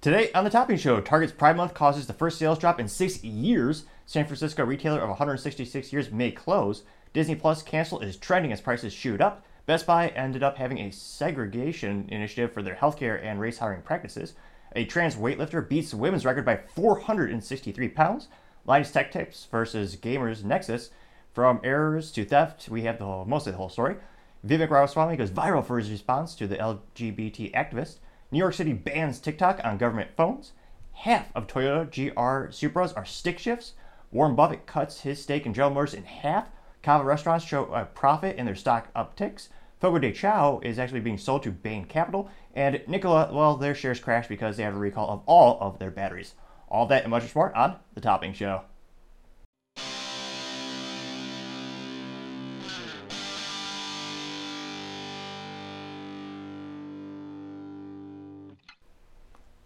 Today on the Topping Show, Target's Pride Month causes the first sales drop in six years. San Francisco retailer of 166 years may close. Disney Plus cancel is trending as prices shoot up. Best Buy ended up having a segregation initiative for their healthcare and race hiring practices. A trans weightlifter beats women's record by 463 pounds. Linus Tech Tips versus Gamers Nexus. From errors to theft, we have the whole, most of the whole story. Vivek Ramaswamy goes viral for his response to the LGBT activist. New York City bans TikTok on government phones. Half of Toyota GR Supras are stick shifts. Warren Buffett cuts his stake in General Motors in half. Cava restaurants show a profit and their stock upticks. Fogo de Chao is actually being sold to Bain Capital. And Nikola, well, their shares crashed because they have a recall of all of their batteries. All that and much more on The Topping Show.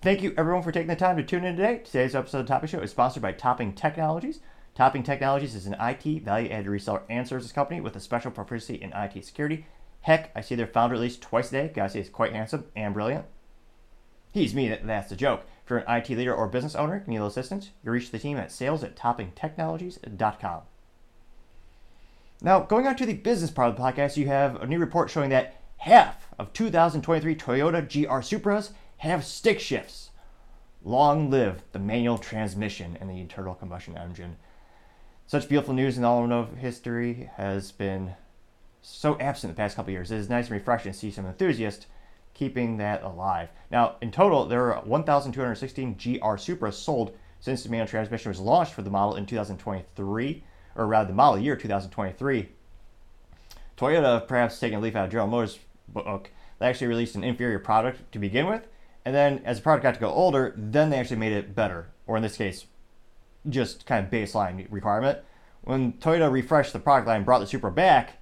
Thank you everyone for taking the time to tune in today. Today's episode of the Topping Show is sponsored by Topping Technologies. Topping Technologies is an IT value-added reseller and services company with a special proficiency in IT security. Heck, I see their founder at least twice a day. Guys, he's quite handsome and brilliant. He's me, that's the joke. If you're an IT leader or business owner, need assistance, you reach the team at sales at toppingtechnologies.com. Now, going on to the business part of the podcast, you have a new report showing that half of 2023 Toyota GR Supras have stick shifts. Long live the manual transmission and the internal combustion engine. Such beautiful news in automotive history has been so absent the past couple years. It is nice and refreshing to see some enthusiasts keeping that alive. Now, in total, there are 1,216 GR Supras sold since the manual transmission was launched for the model in 2023, or rather the model year 2023. Toyota, perhaps taking a leaf out of General Motors' book, they actually released an inferior product to begin with, and then as the product got to go older, then they actually made it better, or in this case, just kind of baseline requirement. When Toyota refreshed the product line brought the Supra back,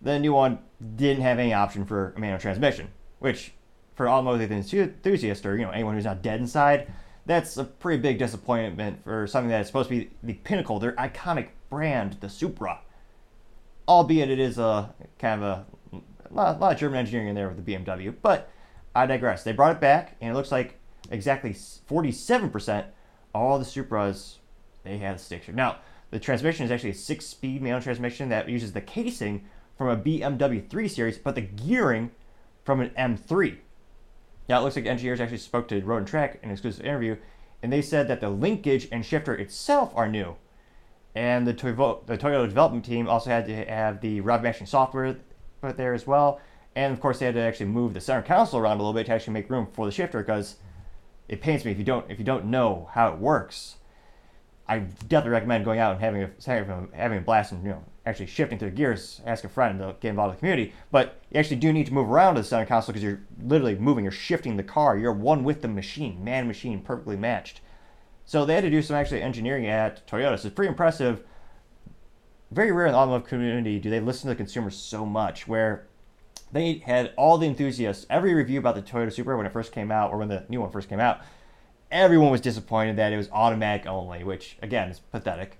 the new one didn't have any option for a manual transmission, which for automotive enthusiasts or you know anyone who's not dead inside, that's a pretty big disappointment for something that is supposed to be the pinnacle, their iconic brand, the Supra. Albeit it is a kind of a, a lot of German engineering in there with the BMW, but I digress. They brought it back, and it looks like exactly 47% all the Supras they had a stick shift. Now, the transmission is actually a six-speed manual transmission that uses the casing from a BMW 3 Series, but the gearing from an M3. Now, it looks like engineers actually spoke to Road and Track in an exclusive interview, and they said that the linkage and shifter itself are new. And the, the Toyota development team also had to have the rev matching software put there as well. And of course, they had to actually move the center console around a little bit to actually make room for the shifter because it pains me if you don't if you don't know how it works. I definitely recommend going out and having a having a blast and you know actually shifting through the gears. Ask a friend to get involved in the community. But you actually do need to move around to the center console because you're literally moving. You're shifting the car. You're one with the machine, man machine, perfectly matched. So they had to do some actually engineering at Toyota. So it's pretty impressive. Very rare in the automotive community do they listen to the consumers so much. Where they had all the enthusiasts, every review about the Toyota Supra when it first came out, or when the new one first came out, everyone was disappointed that it was automatic only, which again is pathetic.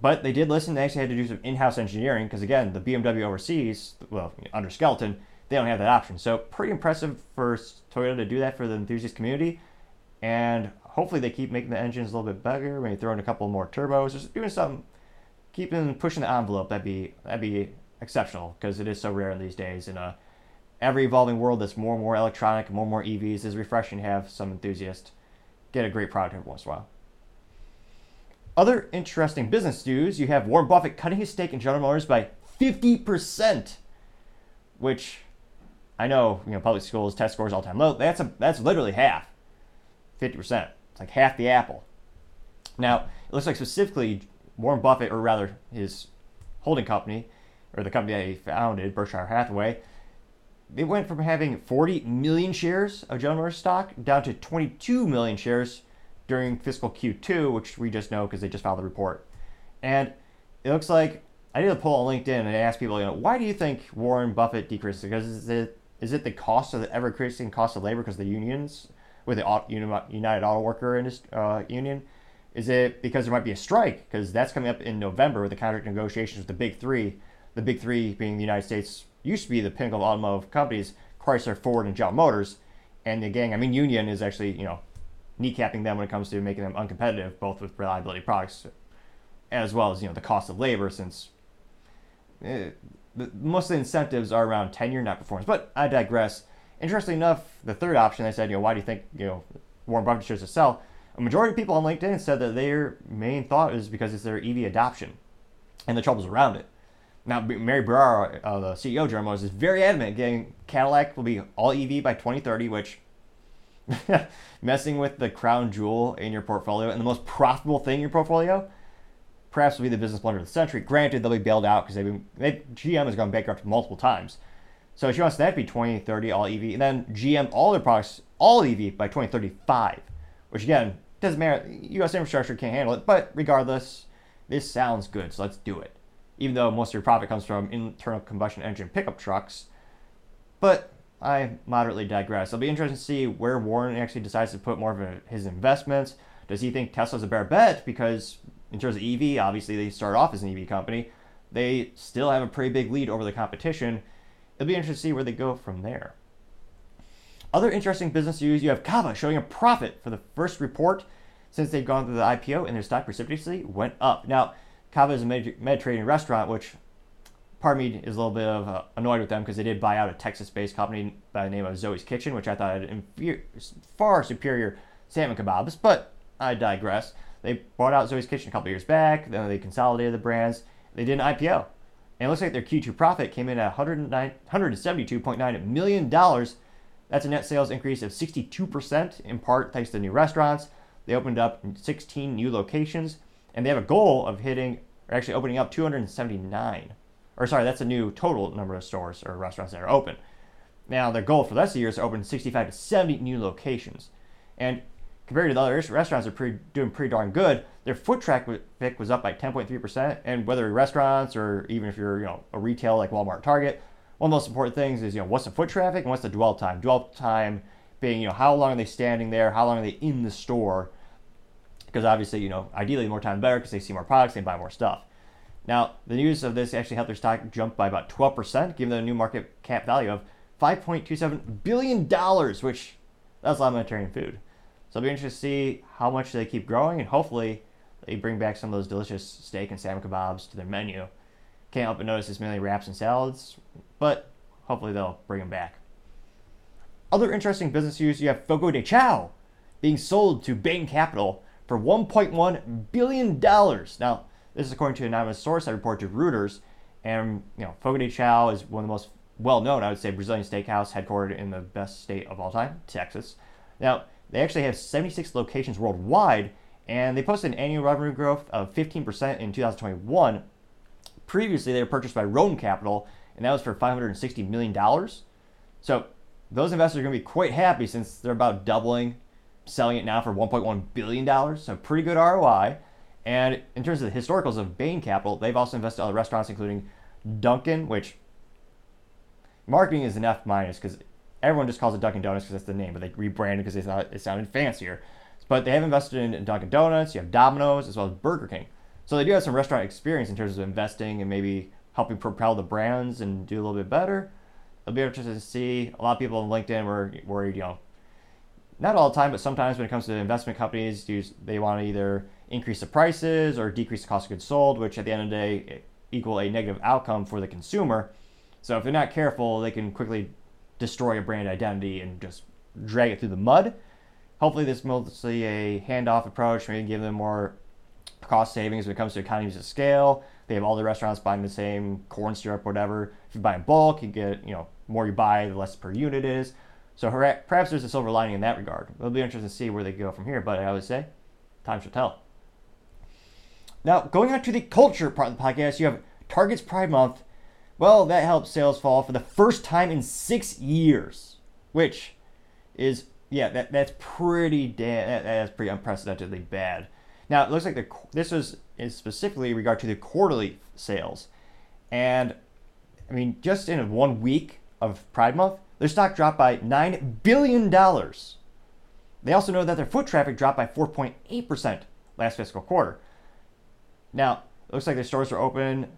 But they did listen. They actually had to do some in-house engineering because again, the BMW overseas, well, under skeleton, they don't have that option. So pretty impressive for Toyota to do that for the enthusiast community, and hopefully they keep making the engines a little bit better. Maybe throw in a couple more turbos, just doing something, keeping pushing the envelope. That'd be that'd be exceptional because it is so rare in these days. In a uh, every evolving world that's more and more electronic, more and more EVs, is refreshing to have some enthusiast get a great product every once in a while. Other interesting business news: you have Warren Buffett cutting his stake in General Motors by 50%, which I know you know public schools test scores all time low. That's a that's literally half, 50%. It's like half the apple. Now it looks like specifically Warren Buffett, or rather his holding company, or the company he founded, Berkshire Hathaway, they went from having 40 million shares of General Motors stock down to 22 million shares during fiscal Q2, which we just know because they just filed the report. And it looks like I did a poll on LinkedIn and I asked people, you know, why do you think Warren Buffett decreased? Because is it is it the cost of the ever increasing cost of labor because of the unions with the United Auto Worker uh, Union? Is it because there might be a strike? Because that's coming up in November with the contract negotiations with the big three the big three being the United States used to be the pinnacle of automotive companies, Chrysler, Ford, and General Motors. And the gang, I mean, Union is actually, you know, kneecapping them when it comes to making them uncompetitive, both with reliability products as well as you know the cost of labor, since eh, most of the incentives are around tenure, not performance. But I digress. Interestingly enough, the third option, I said, you know, why do you think you know Warren Buffett shares to sell? A majority of people on LinkedIn said that their main thought is because it's their EV adoption and the troubles around it. Now, Mary Barra, uh, the CEO of General Motors, is very adamant getting Cadillac will be all EV by 2030, which messing with the crown jewel in your portfolio and the most profitable thing in your portfolio perhaps will be the business blunder of the century. Granted, they'll be bailed out because they've been, they, GM has gone bankrupt multiple times. So she wants that to be 2030 all EV, and then GM all their products all EV by 2035, which again doesn't matter. U.S. infrastructure can't handle it, but regardless, this sounds good, so let's do it. Even though most of your profit comes from internal combustion engine pickup trucks, but I moderately digress. It'll be interesting to see where Warren actually decides to put more of a, his investments. Does he think Tesla's a better bet? Because in terms of EV, obviously they started off as an EV company. They still have a pretty big lead over the competition. It'll be interesting to see where they go from there. Other interesting business news you have Cava showing a profit for the first report since they've gone through the IPO and their stock precipitously went up. Now, Cava is a Mediterranean restaurant, which part of me is a little bit of uh, annoyed with them because they did buy out a Texas-based company by the name of Zoe's Kitchen, which I thought had far superior salmon kebabs. But I digress. They bought out Zoe's Kitchen a couple years back. Then they consolidated the brands. They did an IPO, and it looks like their Q2 profit came in at $172.9 million. That's a net sales increase of 62%, in part thanks to new restaurants. They opened up 16 new locations, and they have a goal of hitting, or actually opening up 279 or sorry, that's a new total number of stores or restaurants that are open. Now, their goal for the rest of the year is to open 65 to 70 new locations. And compared to the other restaurants, they're pretty, doing pretty darn good. Their foot traffic was up by 10.3%. And whether restaurants or even if you're you know a retail like Walmart, Target, one of the most important things is you know what's the foot traffic and what's the dwell time. Dwell time being you know how long are they standing there, how long are they in the store. Because obviously you know ideally more time better because they see more products, they buy more stuff. Now, the news of this actually helped their stock jump by about 12%, giving them a new market cap value of $5.27 billion, which that's a lot of Mediterranean food. So it'll be interesting to see how much they keep growing, and hopefully they bring back some of those delicious steak and salmon kebabs to their menu. Can't help but notice it's mainly wraps and salads, but hopefully they'll bring them back. Other interesting business news you have Fogo de Chao being sold to Bain Capital for $1.1 billion. Now, this is according to an anonymous source I reported to Reuters. And you know, Fogo Chao is one of the most well-known, I would say, Brazilian steakhouse headquartered in the best state of all time, Texas. Now, they actually have 76 locations worldwide, and they posted an annual revenue growth of 15% in 2021. Previously, they were purchased by Rhone Capital, and that was for $560 million. So those investors are going to be quite happy since they're about doubling, selling it now for $1.1 billion. So pretty good ROI. And in terms of the historicals of Bain Capital, they've also invested in other restaurants, including Dunkin', which marketing is an F minus because everyone just calls it Dunkin' Donuts because that's the name, but they rebranded because they thought it sounded fancier. But they have invested in Dunkin' Donuts, you have Domino's, as well as Burger King. So they do have some restaurant experience in terms of investing and maybe helping propel the brands and do a little bit better. It'll be interesting to see. A lot of people on LinkedIn were worried, you know, not all the time, but sometimes when it comes to investment companies, they want to either increase the prices or decrease the cost of goods sold, which at the end of the day equal a negative outcome for the consumer. So if they're not careful, they can quickly destroy a brand identity and just drag it through the mud. Hopefully, this is mostly a handoff approach, maybe give them more cost savings when it comes to economies of scale. They have all the restaurants buying the same corn syrup, whatever. If you buy in bulk, you get, you know, more you buy, the less per unit is. So perhaps there's a silver lining in that regard. It'll be interesting to see where they go from here, but I always say, time shall tell. Now, going on to the culture part of the podcast, you have Target's Pride Month. Well, that helped sales fall for the first time in six years, which is yeah, that that's pretty damn that, that is pretty unprecedentedly bad. Now it looks like the this was is specifically regard to the quarterly sales, and I mean just in one week of Pride Month, their stock dropped by nine billion dollars. They also know that their foot traffic dropped by 4.8 percent last fiscal quarter. Now, it looks like their stores are open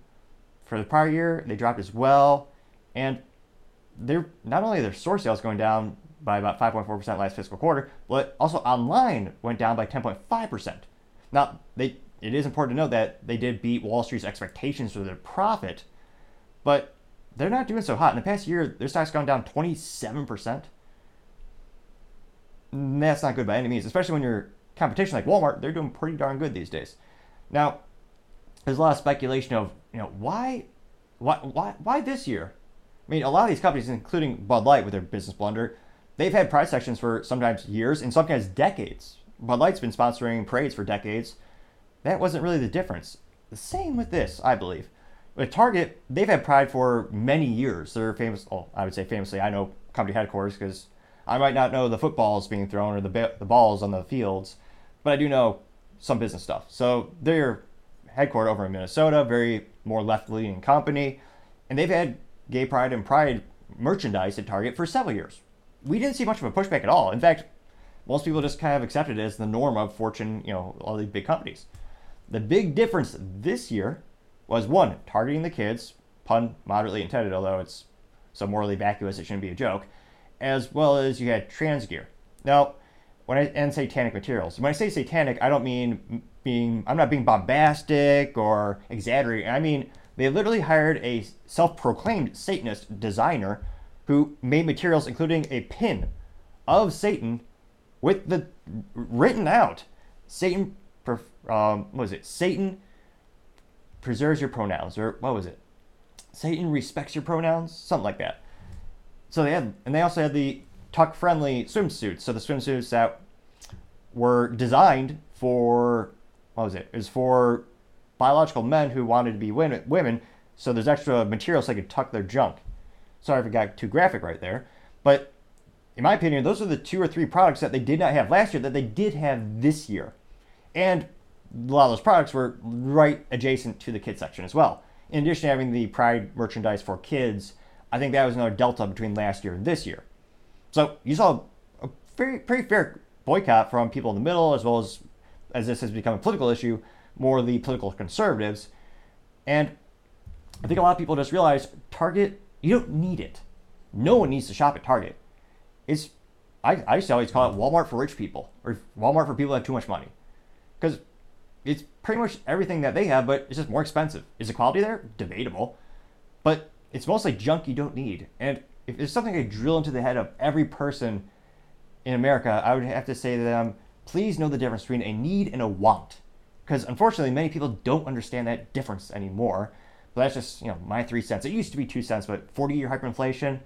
for the prior year. They dropped as well. And they're not only their store sales going down, by about 5.4% last fiscal quarter, but also online went down by 10.5%. Now, they it is important to note that they did beat Wall Street's expectations for their profit, but they're not doing so hot. In the past year, their stock's gone down 27%. That's not good by any means, especially when your competition like Walmart, they're doing pretty darn good these days. Now, there's a lot of speculation of, you know, why why why why this year? I mean, a lot of these companies, including Bud Light with their business blunder, they've had pride sections for sometimes years and sometimes decades. Bud Light's been sponsoring parades for decades. That wasn't really the difference. The same with this, I believe. With Target, they've had pride for many years. They're famous. Well, I would say famously. I know company headquarters because I might not know the footballs being thrown or the the balls on the fields, but I do know some business stuff. So they're headquartered over in Minnesota, very more left-leaning company, and they've had gay pride and pride merchandise at Target for several years. We didn't see much of a pushback at all. In fact, most people just kind of accepted it as the norm of Fortune, you know, all these big companies. The big difference this year was one, targeting the kids, pun moderately intended, although it's so morally vacuous it shouldn't be a joke, as well as you had trans gear. Now, when I and satanic materials, when I say satanic, I don't mean being I'm not being bombastic or exaggerating. I mean they literally hired a self-proclaimed Satanist designer who made materials including a pin of Satan with the written out Satan um, what was it? Satan preserves your pronouns, or what was it? Satan respects your pronouns, something like that. So they had, and they also had the tuck-friendly swimsuits. So the swimsuits that were designed for what was it? It was for biological men who wanted to be women. So there's extra material so they could tuck their junk. Sorry if it got too graphic right there, but in my opinion, those are the two or three products that they did not have last year that they did have this year. And a lot of those products were right adjacent to the kids section as well. In addition to having the Pride merchandise for kids, I think that was another delta between last year and this year. So you saw a very pretty fair boycott from people in the middle, as well as as this has become a political issue, more the political conservatives. And I think a lot of people just realize Target, you don't need it. No one needs to shop at Target. It's I, I used to always call it Walmart for rich people or Walmart for people that have too much money. Because pretty much everything that they have, but it's just more expensive. Is the quality there? Debatable. But it's mostly junk you don't need. And if there's something I drill into the head of every person in America, I would have to say to them, please know the difference between a need and a want. Because unfortunately, many people don't understand that difference anymore. But that's just, you know, my three cents. It used to be two cents, but 40 year hyperinflation,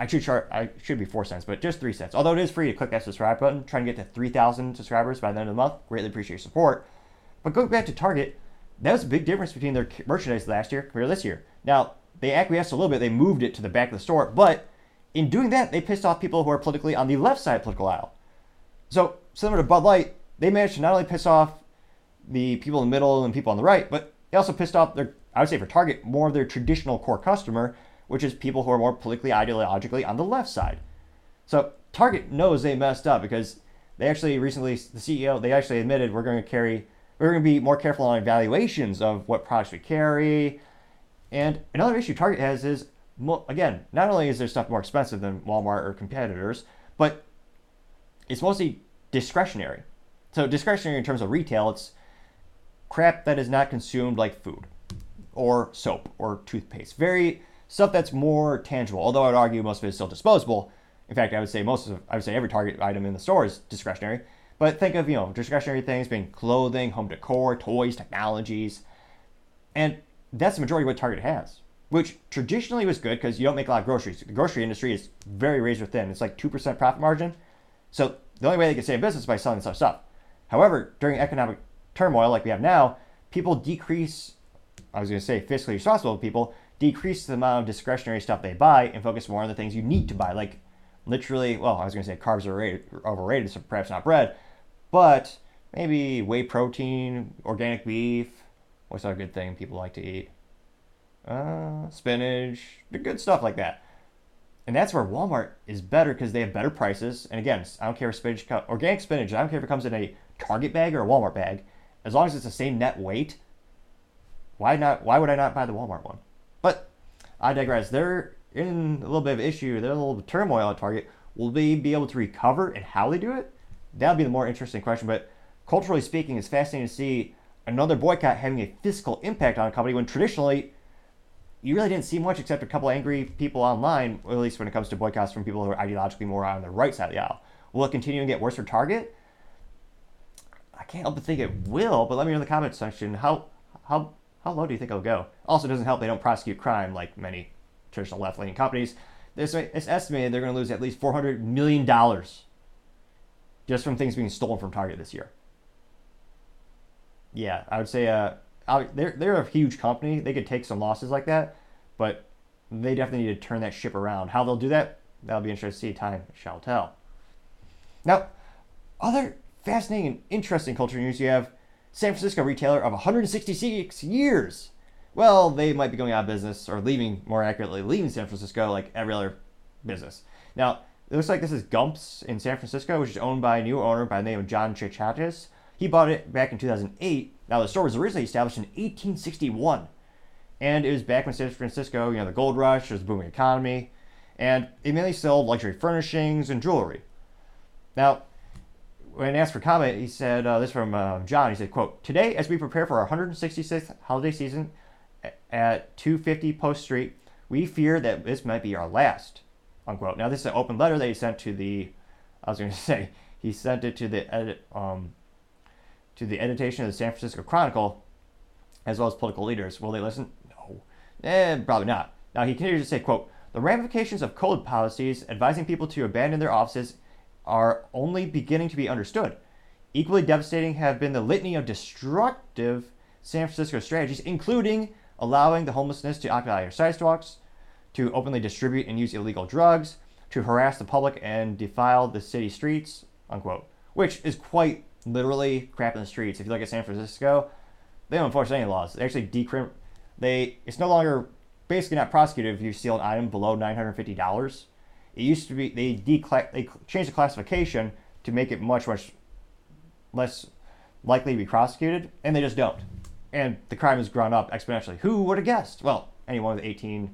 I should chart, I should be four cents, but just three cents. Although it is free to click that subscribe button, trying to get to 3,000 subscribers by the end of the month. Greatly appreciate your support. But going back to Target, that was a big difference between their merchandise last year compared to this year. Now, they acquiesced a little bit. They moved it to the back of the store, but in doing that, they pissed off people who are politically on the left side of the political aisle. So, similar to Bud Light, they managed to not only piss off the people in the middle and people on the right, but they also pissed off their, I would say for Target, more of their traditional core customer, which is people who are more politically, ideologically on the left side. So, Target knows they messed up because they actually recently, the CEO, they actually admitted we're going to carry we're going to be more careful on evaluations of what products we carry. And another issue Target has is, again, not only is their stuff more expensive than Walmart or competitors, but it's mostly discretionary. So discretionary in terms of retail, it's crap that is not consumed like food or soap or toothpaste. Very stuff that's more tangible. Although I would argue most of it is still disposable. In fact, I would say most of I would say every Target item in the store is discretionary. But think of, you know, discretionary things being clothing, home decor, toys, technologies. And that's the majority of what Target has, which traditionally was good because you don't make a lot of groceries. The grocery industry is very razor thin. It's like 2% profit margin. So the only way they can stay in business is by selling stuff. However, during economic turmoil like we have now, people decrease, I was going to say fiscally responsible people, decrease the amount of discretionary stuff they buy and focus more on the things you need to buy, like literally, well, I was going to say carbs are overrated, so perhaps not bread, but maybe whey protein, organic beef. What's a good thing people like to eat? Uh, spinach, the good stuff like that. And that's where Walmart is better because they have better prices. And again, I don't care if spinach, organic spinach, I don't care if it comes in a Target bag or a Walmart bag. As long as it's the same net weight, why not? Why would I not buy the Walmart one? But I digress. They're in a little bit of issue. They're in a little turmoil at Target. Will they be able to recover and how they do it? That'll be the more interesting question. But culturally speaking, it's fascinating to see another boycott having a fiscal impact on a company when traditionally you really didn't see much except a couple angry people online, at least when it comes to boycotts from people who are ideologically more on the right side of the aisle. Will it continue to get worse for Target? I can't help but think it will, but let me know in the comments section how how how low do you think it'll go? Also, it doesn't help they don't prosecute crime like many traditional left leaning companies. It's, it's estimated they're going to lose at least $400 million just from things being stolen from Target this year. Yeah, I would say uh, they're, they're a huge company. They could take some losses like that, but they definitely need to turn that ship around. How they'll do that, that'll be interesting to see. Time shall tell. Now, other fascinating and interesting culture news you have San Francisco retailer of 166 years. Well, they might be going out of business or leaving, more accurately, leaving San Francisco like every other business. Now, it looks like this is Gumps in San Francisco, which is owned by a new owner by the name of John Chachas. He bought it back in 2008. Now, the store was originally established in 1861. And it was back when San Francisco, you know, the gold rush, there was a booming economy. And it mainly sold luxury furnishings and jewelry. Now, when asked for comment, he said, uh, this from uh, John, he said, quote, Today, as we prepare for our 166th holiday season at 250 Post Street, we fear that this might be our last, unquote. Now, this is an open letter that he sent to the, I was going to say, he sent it to the edit, um, to the editation of the San Francisco Chronicle, as well as political leaders. Will they listen? No. Eh, probably not. Now, he continues to say, quote, the ramifications of COVID policies advising people to abandon their offices are only beginning to be understood. Equally devastating have been the litany of destructive San Francisco strategies, including allowing the homelessness to occupy your sidewalks, to openly distribute and use illegal drugs, to harass the public and defile the city streets, unquote. Which is quite literally crap in the streets. If you look at San Francisco, they don't enforce any laws. They actually decrim they it's no longer basically not prosecuted if you steal an item below nine hundred fifty dollars. It used to be they decla- they changed the classification to make it much much less likely to be prosecuted, and they just don't. And the crime has grown up exponentially. Who would have guessed? Well, anyone with 18 or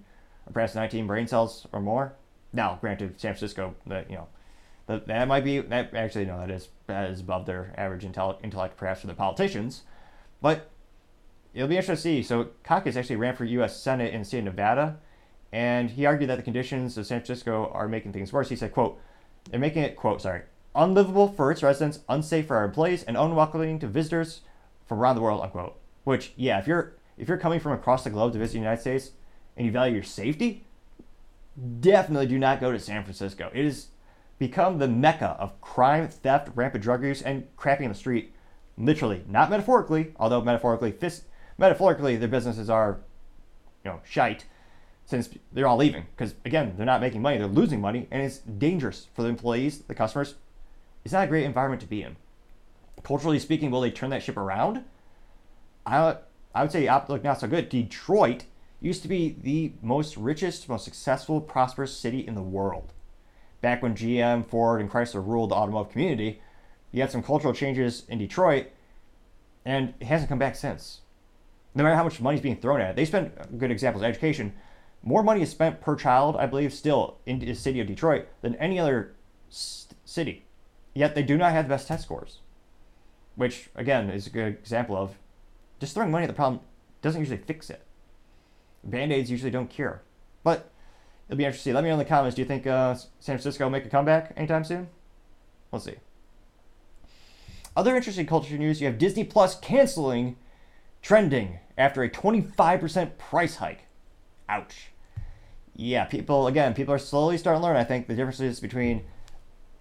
perhaps 19 brain cells or more. Now, granted, San Francisco, that you know, that, that might be that actually no, that is that is above their average intellect, intellect perhaps for the politicians, but it'll be interesting to see. So Chachas actually ran for U.S. Senate in the state of Nevada and he argued that the conditions of San Francisco are making things worse. He said, quote, they're making it, quote, sorry, unlivable for its residents, unsafe for our employees, and unwelcoming to visitors from around the world, unquote. Which, yeah, if you're if you're coming from across the globe to visit the United States and you value your safety, definitely do not go to San Francisco. It has become the mecca of crime, theft, rampant drug use, and crapping in the street. Literally, not metaphorically, although metaphorically, metaphorically, their businesses are, you know, shite since they're all leaving. Because again, they're not making money, they're losing money, and it's dangerous for the employees, the customers. It's not a great environment to be in. Culturally speaking, will they turn that ship around? I, I would say look not so good. Detroit used to be the most richest, most successful, prosperous city in the world. Back when GM, Ford, and Chrysler ruled the automotive community, you had some cultural changes in Detroit, and it hasn't come back since. No matter how much money is being thrown at it, they spend good examples education more money is spent per child, I believe, still in the city of Detroit than any other city. Yet they do not have the best test scores, which again is a good example of just throwing money at the problem doesn't usually fix it. Band aids usually don't cure, but it'll be interesting. Let me know in the comments. Do you think uh, San Francisco will make a comeback anytime soon? We'll see. Other interesting culture news: you have Disney Plus canceling trending after a 25% price hike. Ouch yeah, people again, people are slowly starting to learn. I think the differences between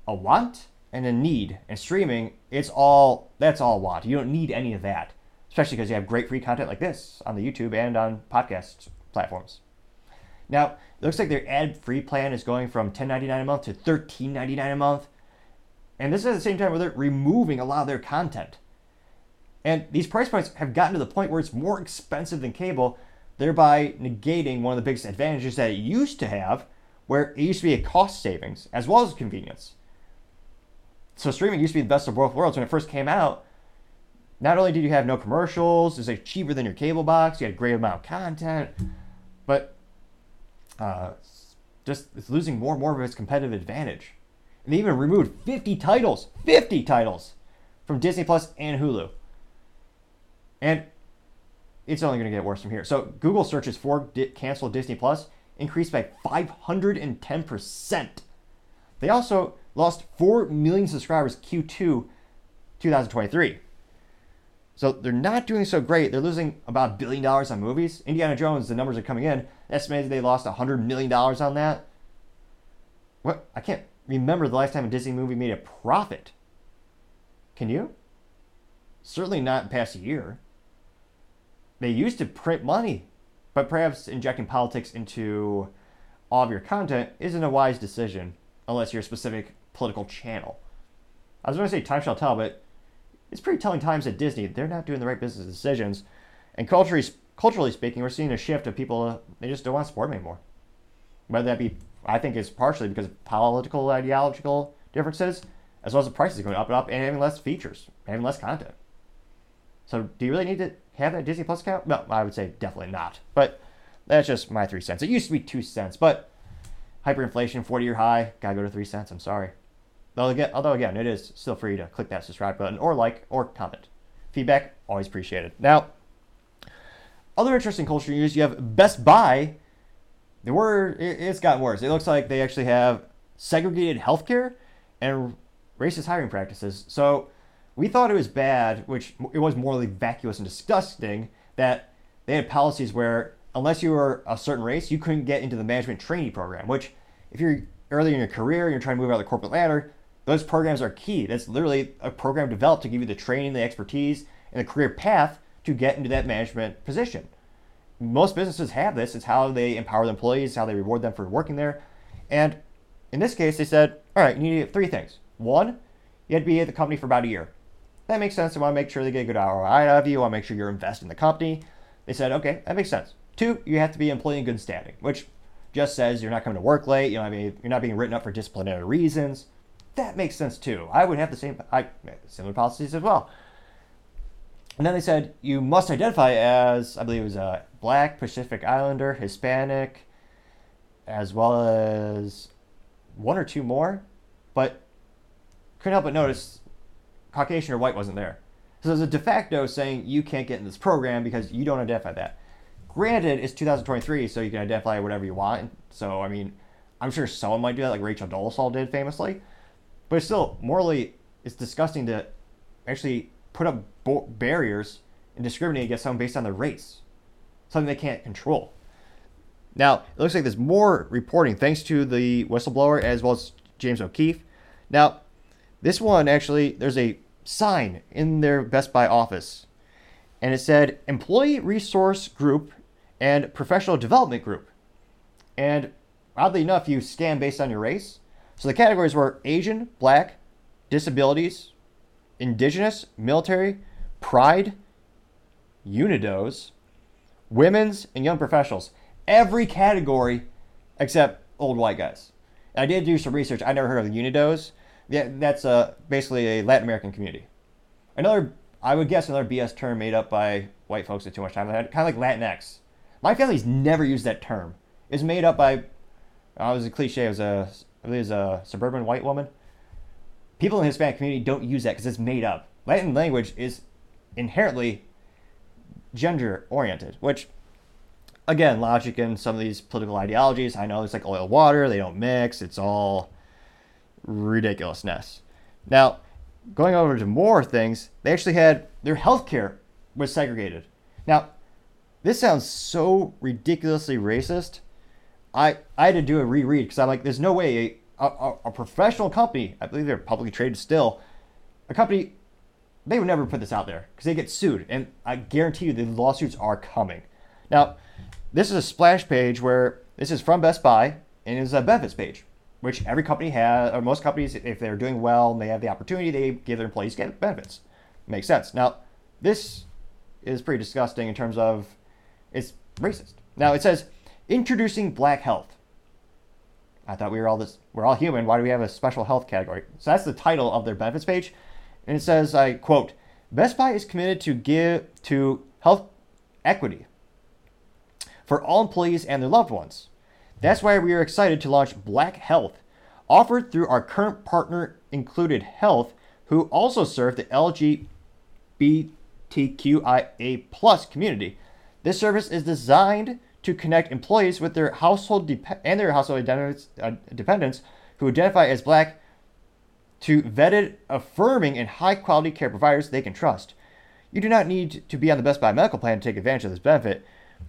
a want and a need. And streaming, it's all that's all want. You don't need any of that, especially because you have great free content like this on the YouTube and on podcast platforms. Now, it looks like their ad-free plan is going from $10.99 a month to $13.99 a month. And this is at the same time where they're removing a lot of their content. And these price points have gotten to the point where it's more expensive than cable thereby negating one of the biggest advantages that it used to have, where it used to be a cost savings as well as convenience. So streaming used to be the best of both worlds when it first came out. Not only did you have no commercials, it was like cheaper than your cable box, you had a great amount of content, but uh, just it's losing more and more of its competitive advantage. And they even removed 50 titles, 50 titles from Disney Plus and Hulu. And it's only going to get worse from here. So Google searches for di- cancel Disney Plus increased by 510%. They also lost 4 million subscribers Q2 2023. So they're not doing so great. They're losing about a billion dollars on movies. Indiana Jones, the numbers are coming in. Estimated they lost $100 million on that. What? I can't remember the last time a Disney movie made a profit. Can you? Certainly not in past year. They used to print money, but perhaps injecting politics into all of your content isn't a wise decision unless you're a specific political channel. I was going to say time shall tell, but it's pretty telling times at Disney. They're not doing the right business decisions. And culturally, culturally speaking, we're seeing a shift of people, uh, they just don't want to support them anymore. Whether that be, I think it's partially because of political, ideological differences, as well as the prices going up and up and having less features, having less content. So do you really need to have that Disney Plus account? No, I would say definitely not. But that's just my three cents. It used to be two cents, but hyperinflation, 40 year high, gotta go to three cents. I'm sorry. Although again, although again, it is still free to click that subscribe button or like or comment. Feedback always appreciated. Now, other interesting culture news. You have Best Buy. The word it's gotten worse. It looks like they actually have segregated healthcare and racist hiring practices. So we thought it was bad, which it was morally vacuous and disgusting that they had policies where unless you were a certain race, you couldn't get into the management trainee program. Which, if you're early in your career and you're trying to move out the corporate ladder, those programs are key. That's literally a program developed to give you the training, the expertise, and the career path to get into that management position. Most businesses have this. It's how they empower the employees, how they reward them for working there. And in this case, they said, all right, you need three things. One, you had to be at the company for about a year. That makes sense. They want to make sure they get a good ROI out of you. You want to make sure you're invested in the company. They said, okay, that makes sense. Two, you have to be employee in good standing, which just says you're not coming to work late. You know, I mean, you're not being written up for disciplinary reasons that makes sense too. I would have the same, I similar policies as well. And then they said you must identify as, I believe it was a Black, Pacific Islander, Hispanic, as well as one or two more, but couldn't help but notice Caucasian or white wasn't there. So there's a de facto saying you can't get in this program because you don't identify that. Granted, it's 2023, so you can identify whatever you want. So, I mean, I'm sure someone might do that, like Rachel Dolezal did famously. But it's still morally, it's disgusting to actually put up bo- barriers and discriminate against someone based on their race, something they can't control. Now, it looks like there's more reporting thanks to the whistleblower as well as James O'Keefe. Now, this one actually, there's a sign in their Best Buy office, and it said Employee Resource Group and Professional Development Group. And oddly enough, you scan based on your race. So the categories were Asian, Black, Disabilities, Indigenous, Military, Pride, Unidos, Women's, and Young Professionals. Every category except old white guys. I did do some research. I never heard of the Unidos. That's uh, basically a Latin American community. Another, I would guess, another BS term made up by white folks with too much time. Kind of like Latinx. My family's never used that term. It's made up by, I was a cliche. It was a I believe is a suburban white woman. People in the Hispanic community don't use that because it's made up. Latin language is inherently gender oriented, which, again, logic in some of these political ideologies. I know it's like oil, and water, they don't mix, it's all ridiculousness. Now, going over to more things, they actually had their healthcare was segregated. Now, this sounds so ridiculously racist I I had to do a reread because I'm like, there's no way a, a, a, professional company, I believe they're publicly traded still, a company, they would never put this out there because they get sued, and I guarantee you the lawsuits are coming. Now, this is a splash page where this is from Best Buy and it's a benefits page, which every company has, or most companies, if they're doing well and they have the opportunity, they give their employees get benefits. Makes sense. Now, this is pretty disgusting in terms of it's racist. Now it says Introducing Black Health. I thought we were all this we're all human. Why do we have a special health category? So that's the title of their benefits page. And it says, I quote, Best Buy is committed to give to health equity for all employees and their loved ones. That's why we are excited to launch Black Health, offered through our current partner, Included Health, who also serve the LGBTQIA plus community. This service is designed to connect employees with their household dep- and their household uh, dependents who identify as black to vetted, affirming, and high quality care providers they can trust. You do not need to be on the Best Buy medical plan to take advantage of this benefit.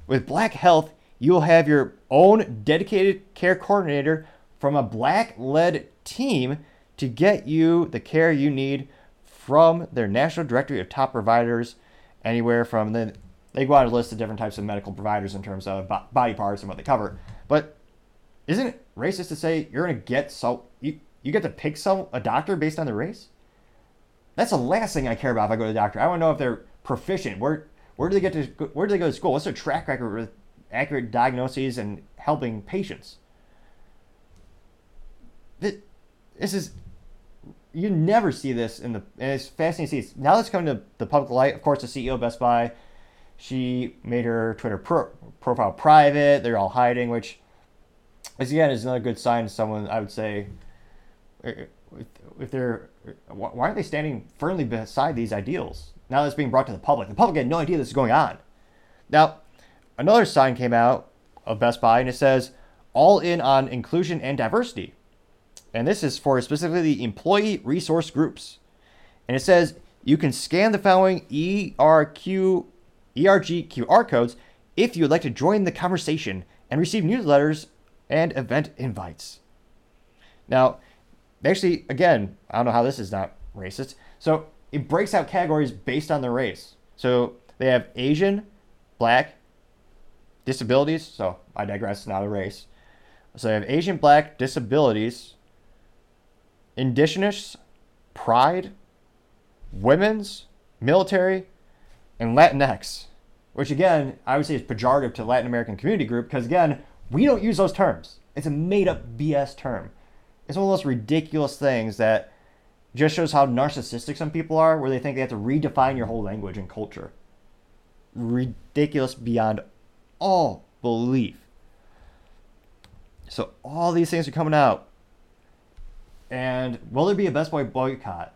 With Black Health, you will have your own dedicated care coordinator from a black led team to get you the care you need from their national directory of top providers, anywhere from the they go out a list of different types of medical providers in terms of body parts and what they cover. But isn't it racist to say you're going to get so you, you get to pick some a doctor based on the race? That's the last thing I care about if I go to the doctor. I want to know if they're proficient. Where where do they get to where do they go to school? What's their track record with accurate diagnoses and helping patients? This, this is you never see this in the and it's fascinating to see. Now it's coming to the public light. Of course, the CEO of Best Buy, she made her Twitter pro, profile private. They're all hiding, which, is again, is another good sign someone. I would say, if, if they're why aren't they standing firmly beside these ideals now that's being brought to the public? The public had no idea this is going on. Now, another sign came out of Best Buy and it says, all in on inclusion and diversity. And this is for specifically the employee resource groups. And it says you can scan the following ERQ, ERG QR codes if you would like to join the conversation and receive newsletters and event invites. Now, actually, again, I don't know how this is not racist. So it breaks out categories based on the race. So they have Asian, black, disabilities. So I digress, not a race. So they have Asian, black, disabilities, indigenous, pride, women's, military, and Latinx, which again, I would say is pejorative to Latin American community group because again, we don't use those terms. It's a made up BS term. It's one of those ridiculous things that just shows how narcissistic some people are, where they think they have to redefine your whole language and culture. Ridiculous beyond all belief. So all these things are coming out. And will there be a Best Boy boycott?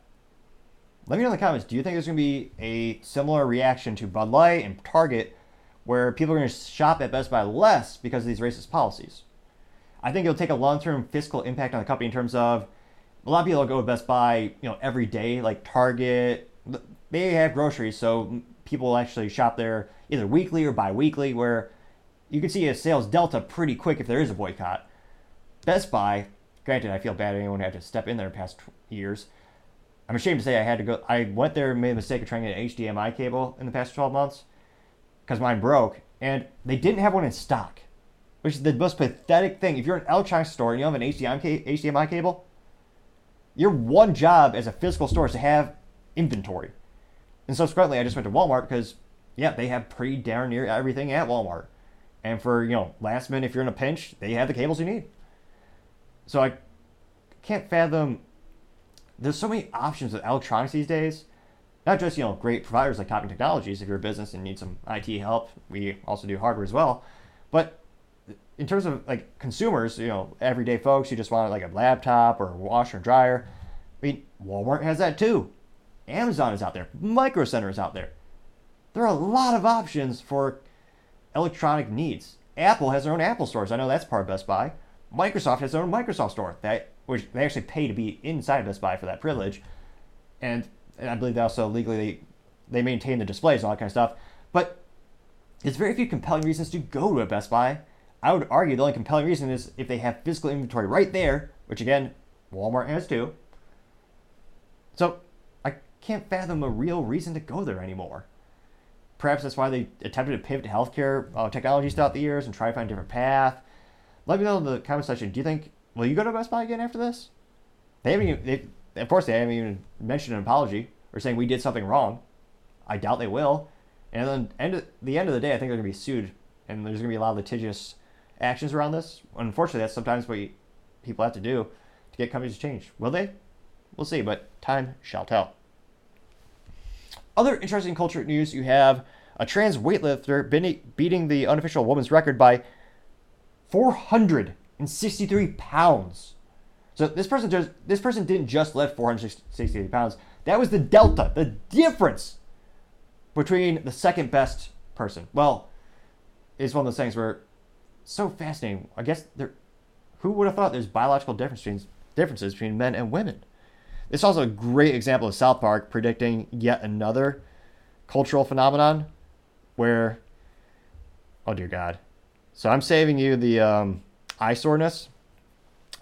Let me know in the comments. Do you think there's going to be a similar reaction to Bud Light and Target, where people are going to shop at Best Buy less because of these racist policies? I think it'll take a long-term fiscal impact on the company in terms of a lot of people go to Best Buy, you know, every day, like Target. They have groceries, so people actually shop there either weekly or bi-weekly, where you can see a sales delta pretty quick if there is a boycott. Best Buy, granted, I feel bad anyone had to step in there in past years. I'm ashamed to say I had to go. I went there and made the mistake of trying to get an HDMI cable in the past 12 months because mine broke, and they didn't have one in stock which is the most pathetic thing. If you're an electronics store and you don't have an HDMI cable, your one job as a physical store is to have inventory. And subsequently, I just went to Walmart because, yeah, they have pretty darn near everything at Walmart. And for, you know, last minute, if you're in a pinch, they have the cables you need. So I can't fathom. There's so many options with electronics these days. Not just, you know, great providers like Topping Technologies if you're a business and need some IT help. We also do hardware as well. But in terms of like consumers, you know, everyday folks who just want like a laptop or a washer and dryer, I mean, Walmart has that too. Amazon is out there. Micro Center is out there. There are a lot of options for electronic needs. Apple has their own Apple stores. I know that's part of Best Buy. Microsoft has their own Microsoft store that which they actually pay to be inside Best Buy for that privilege. And, and I believe they also legally they maintain the displays and all that kind of stuff. But there's very few compelling reasons to go to a Best Buy I would argue the only compelling reason is if they have physical inventory right there, which again, Walmart has too. So I can't fathom a real reason to go there anymore. Perhaps that's why they attempted to pivot to healthcare uh, technologies throughout the years and try to find a different path. Let me know in the comment section. Do you think will you go to Best Buy again after this? They haven't even. They, of course, they haven't even mentioned an apology or saying we did something wrong. I doubt they will. And then end of, the end of the day, I think they're going to be sued, and there's going to be a lot of litigious actions around this. Unfortunately, that's sometimes what people have to do to get companies to change. Will they? We'll see, but time shall tell. Other interesting culture news you have a trans weightlifter beating the unofficial woman's record by 463 pounds. So this person just this person didn't just lift 468 pounds. That was the delta, the difference between the second best person. Well, it's one of those things where so fascinating. I guess there, who would have thought there's biological differences differences between men and women? This is also a great example of South Park predicting yet another cultural phenomenon where, oh dear God. So I'm saving you the um, eye soreness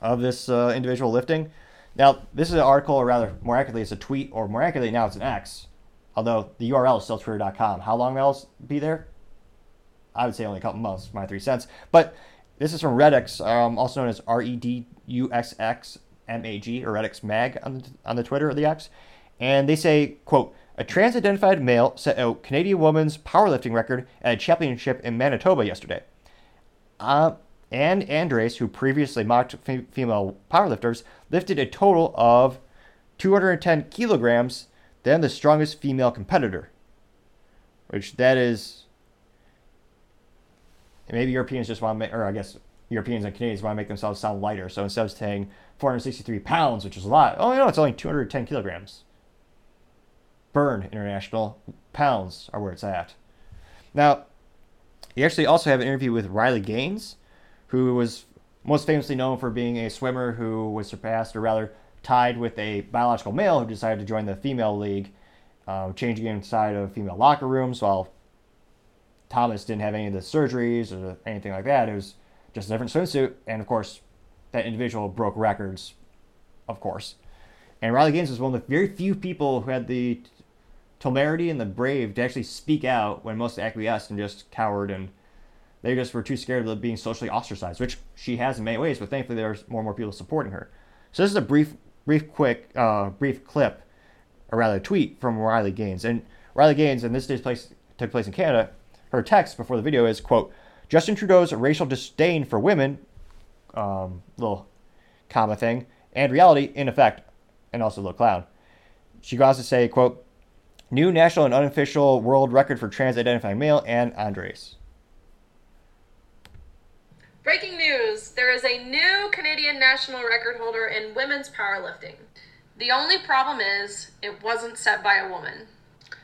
of this uh, individual lifting. Now, this is an article, or rather, more accurately, it's a tweet, or more accurately, now it's an X. Although the URL is still Twitter.com. How long will it be there? I would say only a couple months, my three cents. But this is from Reduxx, um, also known as R E D U X X M A G, or Reduxx Mag on the, on the Twitter or the X. And they say, quote, a trans identified male set a Canadian woman's powerlifting record at a championship in Manitoba yesterday. Uh, Anne Andres, who previously mocked f- female powerlifters, lifted a total of 210 kilograms than the strongest female competitor. Which that is. Maybe Europeans just want to make, or I guess Europeans and Canadians want to make themselves sound lighter. So instead of saying 463 pounds, which is a lot, oh, no, it's only 210 kilograms. Burn International pounds are where it's at. Now, you actually also have an interview with Riley Gaines, who was most famously known for being a swimmer who was surpassed, or rather tied with a biological male who decided to join the female league, uh, changing inside of female locker rooms while Thomas didn't have any of the surgeries or anything like that. It was just a different swimsuit. And of course, that individual broke records, of course. And Riley Gaines was one of the very few people who had the temerity and the brave to actually speak out when most acquiesced and just cowered and they just were too scared of being socially ostracized, which she has in many ways, but thankfully there's more and more people supporting her. So this is a brief, brief, quick, uh, brief clip, or rather tweet from Riley Gaines. And Riley Gaines, and this day's place took place in Canada, her text before the video is, quote, Justin Trudeau's racial disdain for women, um, little comma thing, and reality, in effect, and also little clown. She goes on to say, quote, new national and unofficial world record for trans identifying male Anne Andres. Breaking news there is a new Canadian national record holder in women's powerlifting. The only problem is it wasn't set by a woman.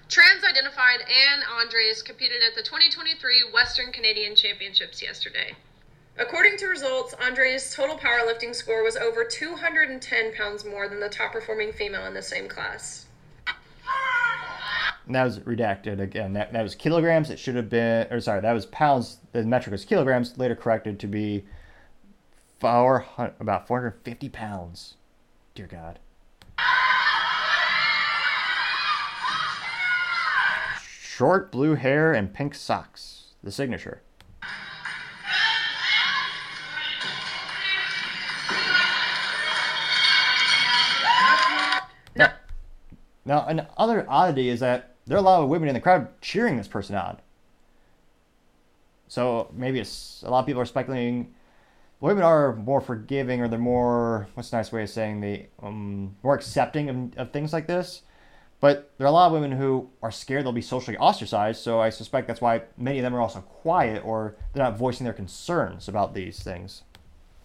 Trans identified Anne Andres competed at the 2023 Western Canadian Championships yesterday. According to results, Andres' total powerlifting score was over 210 pounds more than the top performing female in the same class. And that was redacted again. That, that was kilograms. It should have been, or sorry, that was pounds. The metric was kilograms. Later corrected to be four about 450 pounds. Dear God. Short blue hair and pink socks. The signature. Now, now, another oddity is that there are a lot of women in the crowd cheering this person on. So maybe it's a lot of people are speculating women are more forgiving or they're more what's a nice way of saying they um, more accepting of, of, things like this. But there are a lot of women who are scared they'll be socially ostracized. So I suspect that's why many of them are also quiet or they're not voicing their concerns about these things.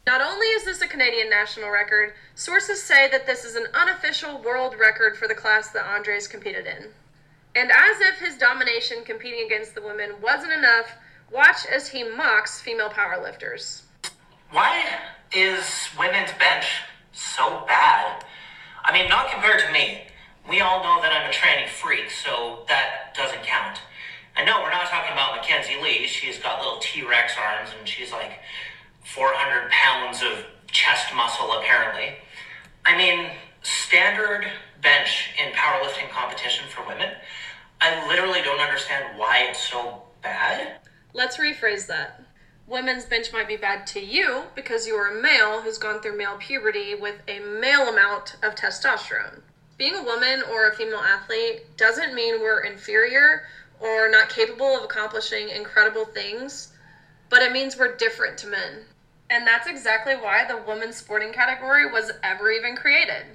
Not only is this a Canadian national record, sources say that this is an unofficial world record for the class that Andres competed in. And as if his domination competing against the women wasn't enough, watch as he mocks female powerlifters. Why is women's bench so bad? I mean, not compared to me. We all know that I'm a tranny freak, so that doesn't count. And no, we're not talking about Mackenzie Lee. She's got little T Rex arms and she's like 400 pounds of chest muscle, apparently. I mean, standard bench in powerlifting competition for women I literally don't understand why it's so bad. Let's rephrase that. Women's bench might be bad to you because you're a male who's gone through male puberty with a male amount of testosterone. Being a woman or a female athlete doesn't mean we're inferior or not capable of accomplishing incredible things, but it means we're different to men. And that's exactly why the women's sporting category was ever even created.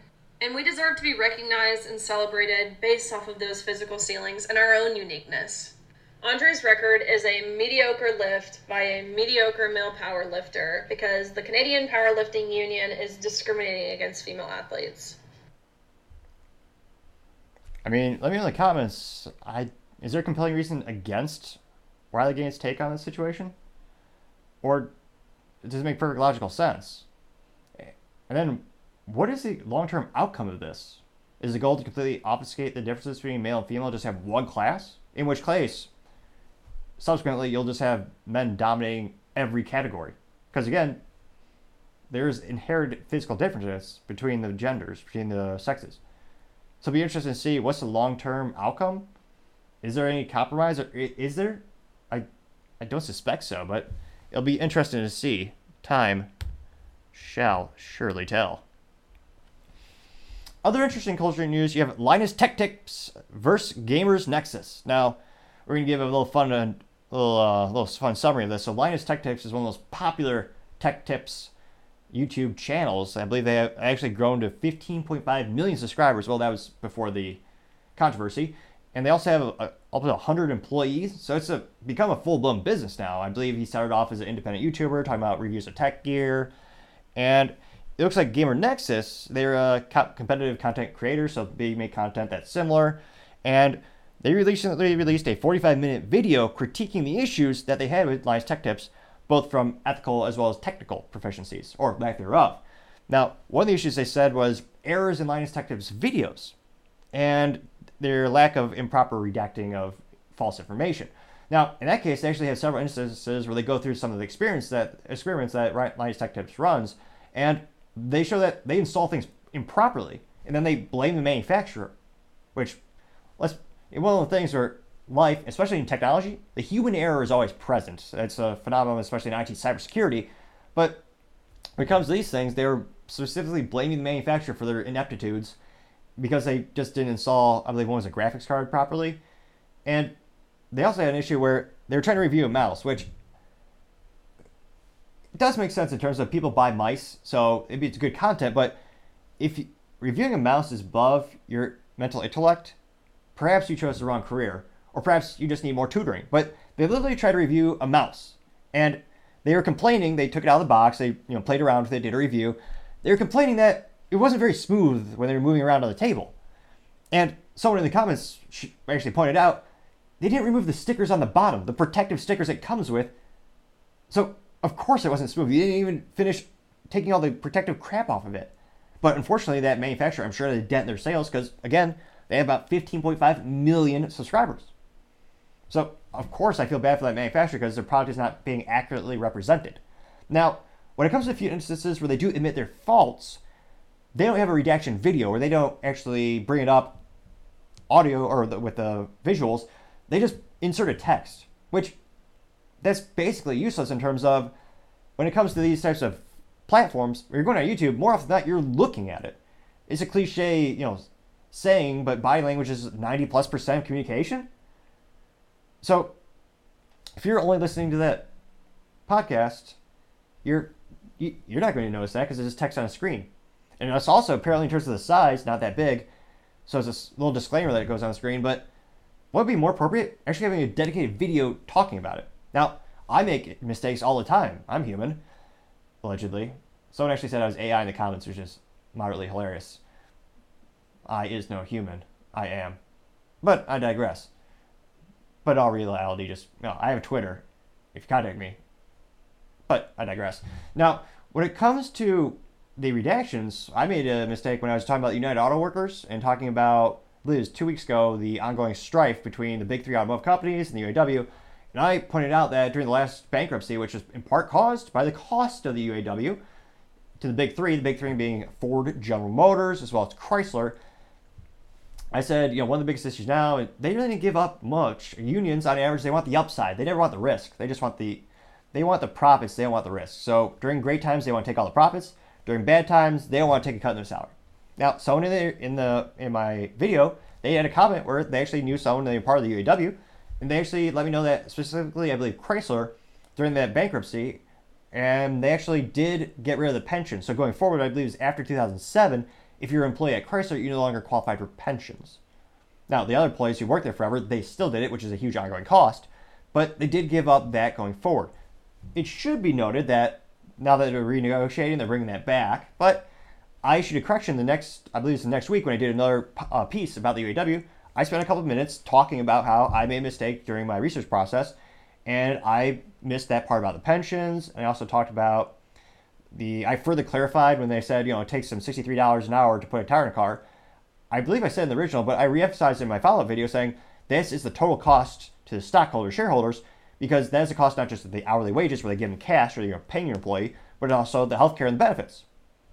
And we deserve to be recognized and celebrated based off of those physical ceilings and our own uniqueness. Andres' record is a mediocre lift by a mediocre male power lifter because the Canadian Powerlifting Union is discriminating against female athletes. I mean, let me know in the comments. I is there a compelling reason against Riley Gaines' take on this situation, or does it make perfect logical sense? And then, what is the long-term outcome of this? Is the goal to completely obfuscate the differences between male and female, just have one class? In which case, subsequently, you'll just have men dominating every category. Because again, there's inherent physical differences between the genders, between the sexes. So be interesting to see what's the long-term outcome. Is there any compromise, or is there? I, I don't suspect so, but it'll be interesting to see. Time shall surely tell. Other interesting culture news: you have Linus Tech Tips versus Gamers Nexus. Now, we're gonna give a little fun, a little, uh, little fun summary of this. So, Linus Tech Tips is one of those popular tech tips YouTube channels. I believe they have actually grown to 15.5 million subscribers. Well, that was before the controversy, and they also have a, up to 100 employees. So it's a become a full blown business now. I believe he started off as an independent YouTuber talking about reviews of tech gear, and it looks like Gamer Nexus, they're a competitive content creator, so they make content that's similar. And they recently released a 45 minute video critiquing the issues that they had with Linus Tech Tips, both from ethical as well as technical proficiencies, or lack thereof. Now, one of the issues they said was errors in Linus Tech Tips videos and their lack of improper redacting of false information. Now, in that case, they actually have several instances where they go through some of the experience that experiments that Linus Tech Tips runs, and they show that they install things improperly and then they blame the manufacturer, which let's one of the things where life, especially in technology, the human error is always present. It's a phenomenon, especially in IT cybersecurity. But when it comes to these things, they were specifically blaming the manufacturer for their ineptitudes because they just didn't install, I believe one was a graphics card properly. And they also had an issue where they were trying to review a mouse, which it does make sense in terms of people buy mice, so maybe it's good content. But if you, reviewing a mouse is above your mental intellect, perhaps you chose the wrong career, or perhaps you just need more tutoring. But they literally tried to review a mouse, and they were complaining. They took it out of the box. They you know played around with it, did a review. They were complaining that it wasn't very smooth when they were moving around on the table. And someone in the comments actually pointed out they didn't remove the stickers on the bottom, the protective stickers it comes with. So of course it wasn't smooth. You didn't even finish taking all the protective crap off of it. But unfortunately, that manufacturer, I'm sure they dent their sales because, again, they have about 15.5 million subscribers. So, of course, I feel bad for that manufacturer because their product is not being accurately represented. Now, when it comes to a few instances where they do admit their faults, they don't have a redaction video or they don't actually bring it up audio or the, with the visuals. They just insert a text, which that's basically useless in terms of when it comes to these types of platforms where you're going on YouTube, more often than not, you're looking at it. It's a cliche, you know, saying, but body language is 90 plus percent of communication. So if you're only listening to that podcast, you're you, you're not going to notice that because it's just text on a screen. And it's also apparently in terms of the size, not that big. So it's a little disclaimer that it goes on the screen. But what would be more appropriate? Actually having a dedicated video talking about it. Now, I make mistakes all the time. I'm human, allegedly. Someone actually said I was AI in the comments, which is moderately hilarious. I is no human. I am. But I digress. But all reality, just, you know, I have Twitter if you contact me. But I digress. Now, when it comes to the redactions, I made a mistake when I was talking about United Auto Workers and talking about, was two weeks ago, the ongoing strife between the big three automotive companies and the UAW. And I pointed out that during the last bankruptcy, which was in part caused by the cost of the UAW to the big three, the big three being Ford, General Motors, as well as Chrysler. I said, you know, one of the biggest issues now, they really didn't give up much. Unions, on average, they want the upside. They never want the risk. They just want the, they want the profits. They don't want the risk. So during great times, they want to take all the profits. During bad times, they don't want to take a cut in their salary. Now, someone in the in the in my video, they had a comment where they actually knew someone they were part of the UAW, and they actually let me know that specifically, I believe Chrysler during that bankruptcy, and they actually did get rid of the pension. So going forward, I believe it's after 2007. If you're an employee at Chrysler, you no longer qualified for pensions. Now, the other employees who worked there forever, they still did it, which is a huge ongoing cost, but they did give up that going forward. It should be noted that now that they're renegotiating, they're bringing that back, but I issued a correction the next, I believe it's the next week when I did another uh, piece about the UAW. I spent a couple of minutes talking about how I made a mistake during my research process, and I missed that part about the pensions, and I also talked about the, I further clarified when they said, you know, it takes them $63 an hour to put a tire in a car. I believe I said in the original, but I reemphasized in my follow up video saying this is the total cost to the stockholders, shareholders, because that is the cost not just of the hourly wages where they give them cash or you're paying your employee, but also the health care and the benefits.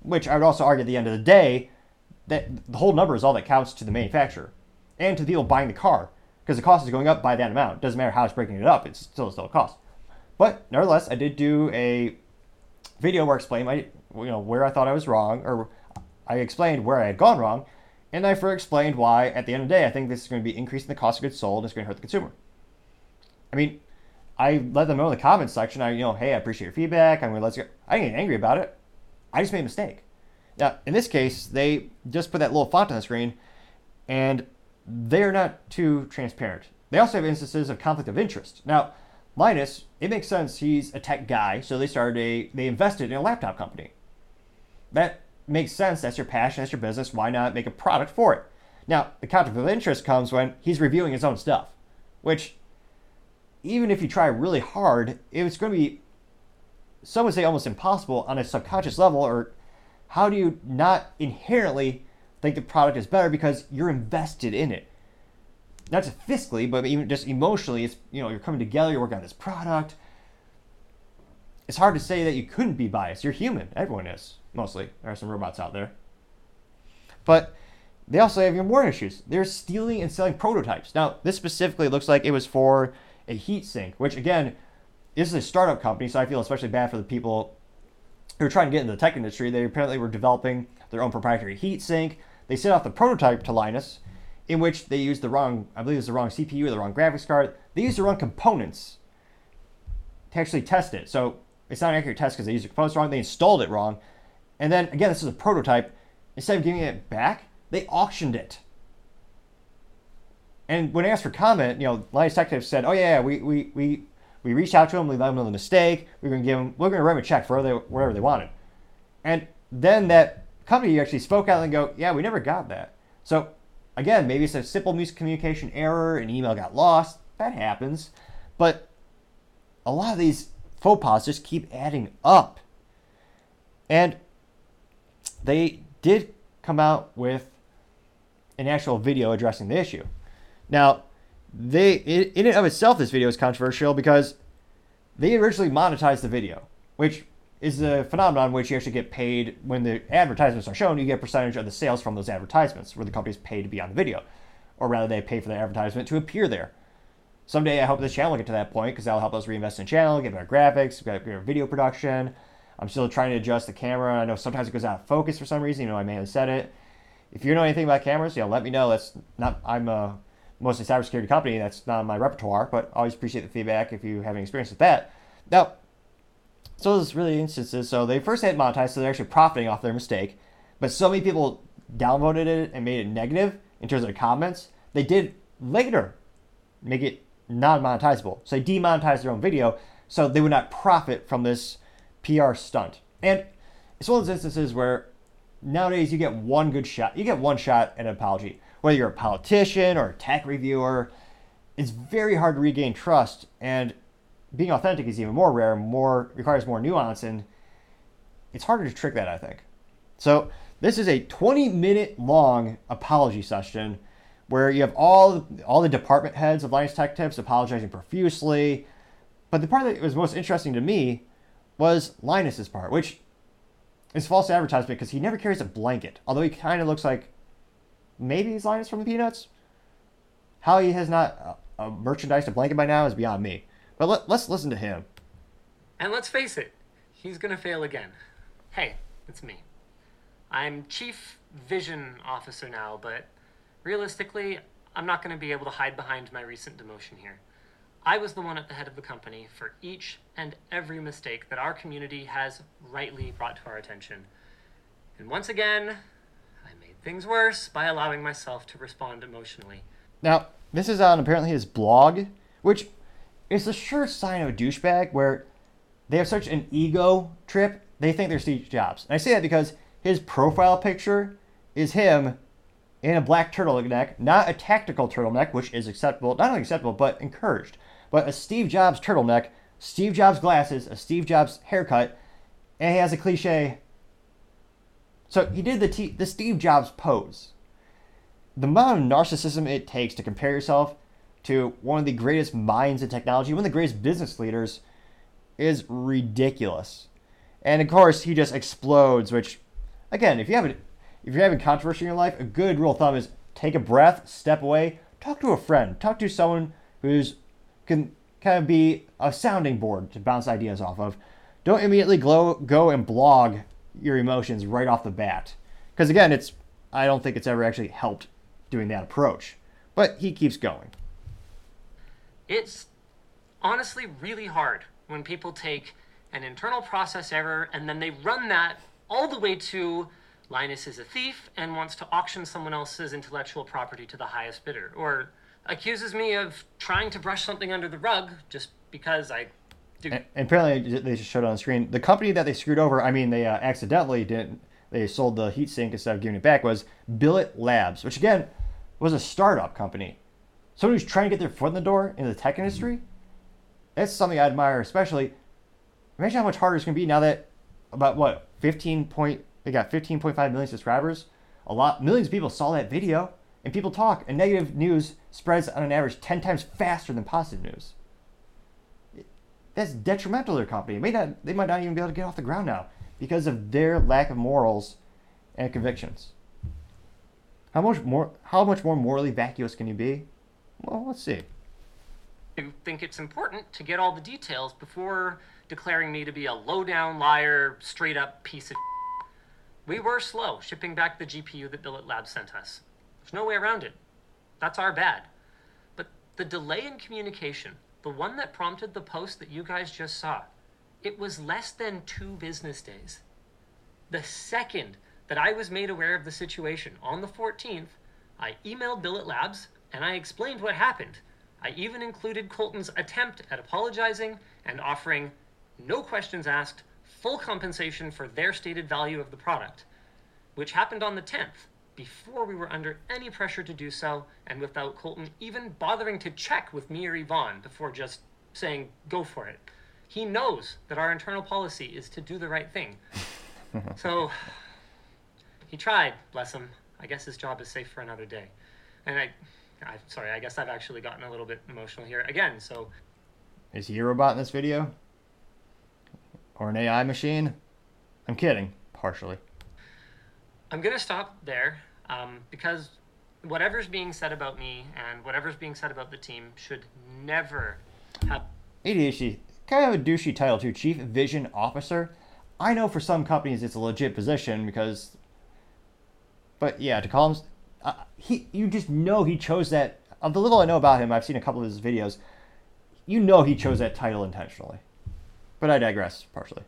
Which I would also argue at the end of the day, that the whole number is all that counts to the manufacturer and to the people buying the car, because the cost is going up by that amount. Doesn't matter how it's breaking it up; it's still still a cost. But nevertheless, I did do a video where I explained my, you know, where I thought I was wrong, or I explained where I had gone wrong, and I further explained why, at the end of the day, I think this is going to be increasing the cost of goods sold and it's going to hurt the consumer. I mean, I let them know in the comments section, I, you know, hey, I appreciate your feedback. I'm going to let's go. I didn't get angry about it. I just made a mistake. Now, in this case, they just put that little font on the screen and they're not too transparent. They also have instances of conflict of interest. Now, Linus, it makes sense. He's a tech guy, so they started a, they invested in a laptop company. That makes sense. That's your passion. That's your business. Why not make a product for it? Now, the conflict of interest comes when he's reviewing his own stuff, which, even if you try really hard, it's going to be, some would say, almost impossible on a subconscious level. Or how do you not inherently think the product is better because you're invested in it? Not just fiscally, but even just emotionally. It's you know you're coming together. You're working on this product. It's hard to say that you couldn't be biased. You're human. Everyone is mostly. There are some robots out there. But they also have even more issues. They're stealing and selling prototypes. Now, this specifically looks like it was for a heat sink, which again, this is a startup company, so I feel especially bad for the people who were trying to get into the tech industry. They apparently were developing their own proprietary heat sink. They sent off the prototype to Linus, in which they used the wrong, I believe it was the wrong CPU or the wrong graphics card. They used the wrong components to actually test it. So it's not an accurate test because they used the components wrong. They installed it wrong. And then again, this is a prototype. Instead of giving it back, they auctioned it. And when asked for comment, you know, Linus Tech Tips said, "Oh yeah, we we we we reached out to them, we let them know the mistake. We're gonna give them, we're gonna write them a check for whatever they, whatever they wanted." And then that company actually spoke out and go, "Yeah, we never got that." So again, maybe it's a simple miscommunication error, an email got lost. That happens, but a lot of these faux pas just keep adding up. And they did come out with an actual video addressing the issue. Now, they in and of itself, this video is controversial because they originally monetized the video, which is a phenomenon which you actually get paid when the advertisements are shown. You get a percentage of the sales from those advertisements, where the companies pay to be on the video, or rather, they pay for the advertisement to appear there. Someday, I hope this channel will get to that point because that'll help us reinvest in the channel, get better graphics, get better video production, I'm still trying to adjust the camera. I know sometimes it goes out of focus for some reason. You know, I may have said it. If you know anything about cameras, you know, let me know. That's not. I'm a mostly cybersecurity company. That's not my repertoire, but always appreciate the feedback if you have any experience with that. Now, so there's really instances. So they first had monetized, so they're actually profiting off their mistake. But so many people downvoted it and made it negative in terms of the comments. They did later make it non-monetizable. So they demonetized their own video, so they would not profit from this PR stunt. And it's one of those instances where nowadays you get one good shot. You get one shot at an apology. Whether you're a politician or a tech reviewer, it's very hard to regain trust. And being authentic is even more rare, more requires more nuance, and it's harder to trick that, I think. So this is a 20 minute long apology session where you have all all the department heads of Linus Tech Tips apologizing profusely. But the part that was most interesting to me was Linus's part, which is false advertisement because he never carries a blanket. Although he kind of looks like maybe he's Linus from the Peanuts. How he has not uh, merchandised a blanket by now is beyond me. But let, let's listen to him. And let's face it, he's gonna fail again. Hey, it's me. I'm Chief Vision Officer now, but realistically, I'm not gonna be able to hide behind my recent demotion here. I was the one at the head of the company for each and every mistake that our community has rightly brought to our attention. And once again, things worse by allowing myself to respond emotionally. Now, this is on apparently his blog, which is a sure sign of a douchebag where they have such an ego trip, they think they're Steve Jobs. And I say that because his profile picture is him in a black turtleneck, not a tactical turtleneck, which is acceptable, not only acceptable, but encouraged, but a Steve Jobs turtleneck, Steve Jobs glasses, a Steve Jobs haircut, and he has a cliche. So he did the, T- the Steve Jobs pose. The amount of narcissism it takes to compare yourself to one of the greatest minds in technology, one of the greatest business leaders, is ridiculous. And of course, he just explodes. Which, again, if you have a, if you're having controversy in your life, a good rule of thumb is take a breath, step away, talk to a friend, talk to someone who's can kind of be a sounding board to bounce ideas off of. Don't immediately glow, go and blog your emotions right off the bat, because again, it's I don't think it's ever actually helped doing that approach. But he keeps going. It's honestly really hard when people take an internal process error and then they run that all the way to Linus is a thief and wants to auction someone else's intellectual property to the highest bidder, or accuses me of trying to brush something under the rug just because I. And, apparently, they just showed on the screen the company that they screwed over. I mean, they uh, accidentally didn't. They sold the heatsink instead of giving it back. Was Billet Labs, which again was a startup company. Someone who's trying to get their foot in the door in the tech industry. That's something I admire, especially. Imagine how much harder it's going to be now that about what 15 point they got 15.5 million subscribers. A lot millions of people saw that video and people talk and negative news spreads on an average 10 times faster than positive news. That's detrimental to their company. May not, they might not even be able to get off the ground now because of their lack of morals and convictions. How much more how much more morally vacuous can you be? Well, let's see. I think it's important to get all the details before declaring me to be a low down liar, straight up piece of. We were slow shipping back the GPU that Billet Labs sent us. There's no way around it. That's our bad. But the delay in communication, the one that prompted the post that you guys just saw, it was less than two business days. The second that I was made aware of the situation on the 14th, I emailed Billet Labs and I explained what happened. I even included Colton's attempt at apologizing and offering no questions asked, full compensation for their stated value of the product, which happened on the 10th, before we were under any pressure to do so, and without Colton even bothering to check with me or Yvonne before just saying, go for it. He knows that our internal policy is to do the right thing. so, he tried, bless him. I guess his job is safe for another day. And I, I'm sorry, I guess I've actually gotten a little bit emotional here again, so Is he a robot in this video? Or an AI machine? I'm kidding, partially. I'm gonna stop there um, because whatever's being said about me and whatever's being said about the team should never have. ADHD, kind of a douchey title too, Chief Vision Officer. I know for some companies it's a legit position because, but yeah, to call him, uh, he, you just know he chose that. Of the little I know about him, I've seen a couple of his videos. You know he chose that title intentionally. But I digress partially.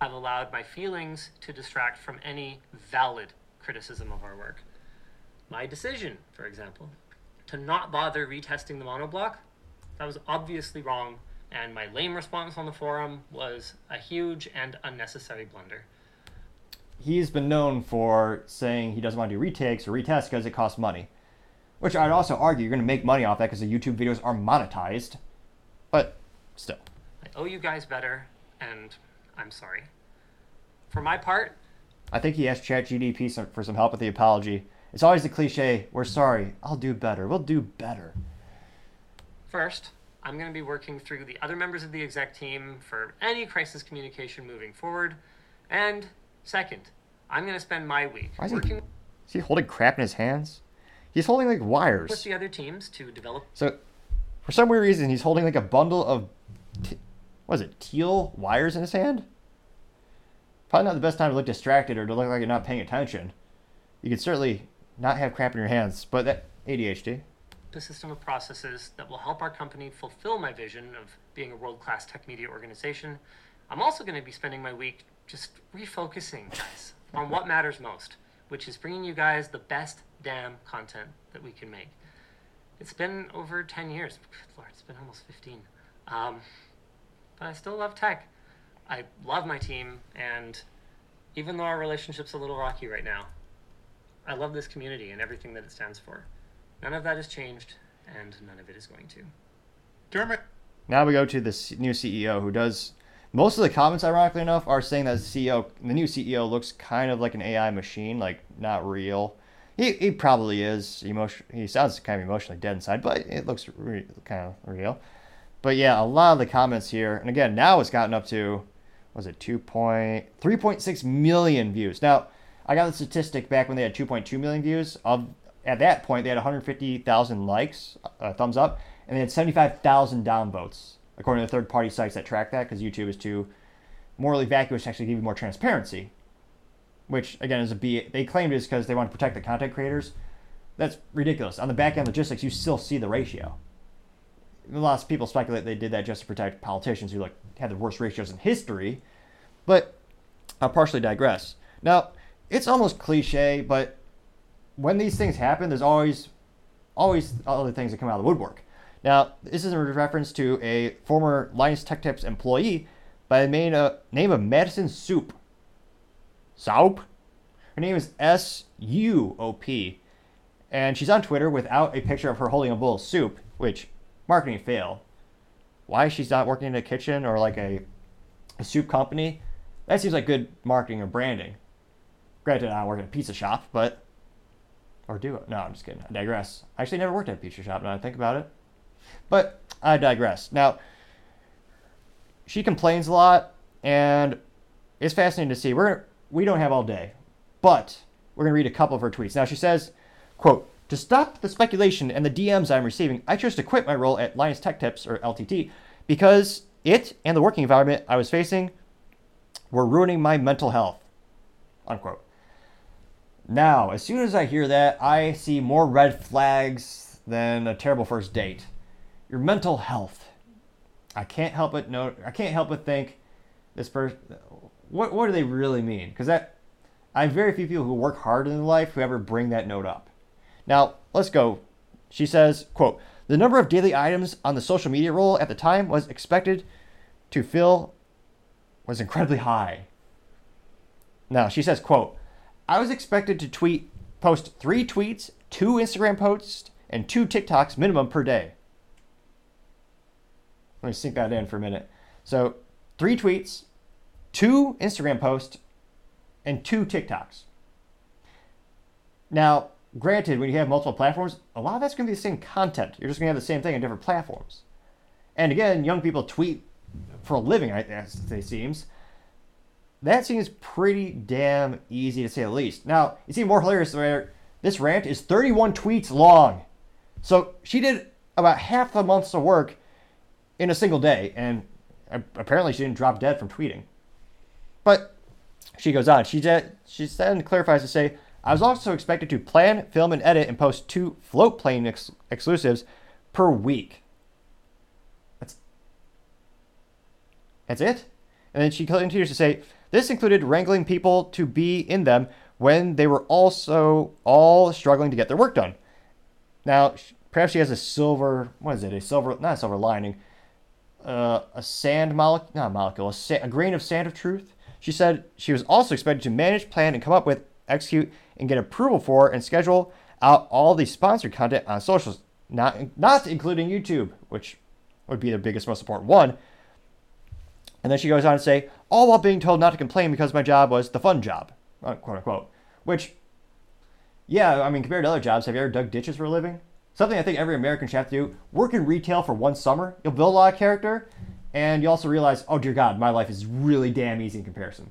I've allowed my feelings to distract from any valid criticism of our work. My decision, for example, to not bother retesting the monoblock, that was obviously wrong, and my lame response on the forum was a huge and unnecessary blunder. He's been known for saying he doesn't want to do retakes or retests because it costs money. Which I'd also argue you're going to make money off that because the YouTube videos are monetized. But still. I owe you guys better, and I'm sorry. For my part, I think he asked ChatGPT for some help with the apology. It's always the cliche, we're sorry, I'll do better, we'll do better. First, I'm going to be working through the other members of the exec team for any crisis communication moving forward. And second, I'm going to spend my week Why is he- Is he holding crap in his hands? He's holding like with wires. the other teams to develop So, for some weird reason, he's holding like a bundle of, t- what is it, teal wires in his hand? Probably not the best time to look distracted or to look like you're not paying attention. You could certainly not have crap in your hands, but that ADHD. a system of processes that will help our company fulfill my vision of being a world class tech media organization. I'm also going to be spending my week just refocusing, guys, on what matters most, which is bringing you guys the best damn content that we can make. It's been over 10 years. Lord, it's been almost 15. Um, but I still love tech. I love my team, and even though our relationship's a little rocky right now, I love this community and everything that it stands for. None of that has changed, and none of it is going to. Dermot. Now we go to this new CEO who does most of the comments, ironically enough, are saying that the CEO, the new CEO, looks kind of like an AI machine, like not real. He, he probably is emotion. He sounds kind of emotionally dead inside, but it looks re- kind of real. But yeah, a lot of the comments here, and again, now it's gotten up to, was it 2 point, 3.6 million views. Now, I got the statistic back when they had 2.2 million views. Of at that point, they had 150,000 likes, uh, thumbs up, and they had 75,000 downvotes, according to third-party sites that track that, because YouTube is too morally vacuous to actually give you more transparency. Which again is a B. They claimed is because they want to protect the content creators. That's ridiculous. On the back end logistics, you still see the ratio. Lots of people speculate they did that just to protect politicians who like had the worst ratios in history. But I'll partially digress. Now, it's almost cliche, but when these things happen, there's always always other things that come out of the woodwork. Now, this is a reference to a former Linus Tech Tips employee by the uh, name of Madison Soup. Soup? Her name is S U O P. And she's on Twitter without a picture of her holding a bowl of soup, which marketing fail. Why she's not working in a kitchen or like a, a soup company? That seems like good marketing or branding. Granted, I work at a pizza shop, but or do it? No, I'm just kidding. I digress. I actually never worked at a pizza shop now I think about it. But I digress. Now, she complains a lot, and it's fascinating to see. We're we don't have all day, but we're gonna read a couple of her tweets. Now she says, "quote To stop the speculation and the DMs I'm receiving, I chose to quit my role at Linus Tech Tips or LTT because it and the working environment I was facing were ruining my mental health." Unquote. Now, as soon as I hear that, I see more red flags than a terrible first date. Your mental health. I can't help but note. I can't help but think this person. What what do they really mean? Because that I have very few people who work hard in life who ever bring that note up. Now let's go. She says, "quote The number of daily items on the social media roll at the time was expected to fill was incredibly high." Now she says, "quote I was expected to tweet, post three tweets, two Instagram posts, and two TikToks minimum per day. Let me sink that in for a minute. So, three tweets, two Instagram posts, and two TikToks. Now, granted, when you have multiple platforms, a lot of that's going to be the same content. You're just going to have the same thing on different platforms. And again, young people tweet for a living, as it seems. That seems pretty damn easy to say the least. Now, it's even more hilarious where this rant is 31 tweets long. So she did about half the month's of work in a single day, and apparently she didn't drop dead from tweeting. But she goes on. She did, she then clarifies to say, I was also expected to plan, film, and edit and post two Floatplane ex- exclusives per week. That's that's it. And then she continues to say, this included wrangling people to be in them when they were also all struggling to get their work done. Now, perhaps she has a silver, what is it, a silver, not a silver lining, uh, a sand molecule, not a molecule, a, sa- a grain of sand of truth. She said she was also expected to manage, plan, and come up with, execute, and get approval for and schedule out all the sponsored content on socials, not, not including YouTube, which would be the biggest, most important one. And then she goes on to say, all while being told not to complain because my job was the fun job, quote unquote. Which, yeah, I mean, compared to other jobs, have you ever dug ditches for a living? Something I think every American should have to do. Work in retail for one summer, you'll build a lot of character, and you also realize, oh dear God, my life is really damn easy in comparison.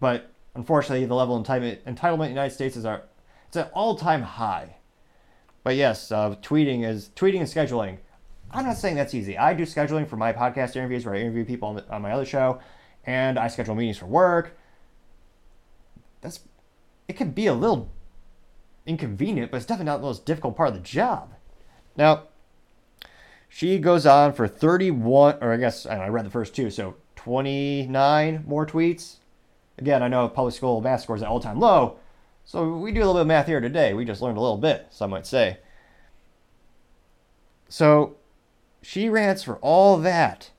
But unfortunately, the level of entitlement, entitlement in the United States is our, it's an all-time high. But yes, uh, tweeting is tweeting and scheduling I'm not saying that's easy. I do scheduling for my podcast interviews where I interview people on, the, on my other show, and I schedule meetings for work. That's it can be a little inconvenient, but it's definitely not the most difficult part of the job. Now, she goes on for 31, or I guess I, know, I read the first two, so 29 more tweets. Again, I know public school math scores at all time low, so we do a little bit of math here today. We just learned a little bit, some might say. So she rants for all that.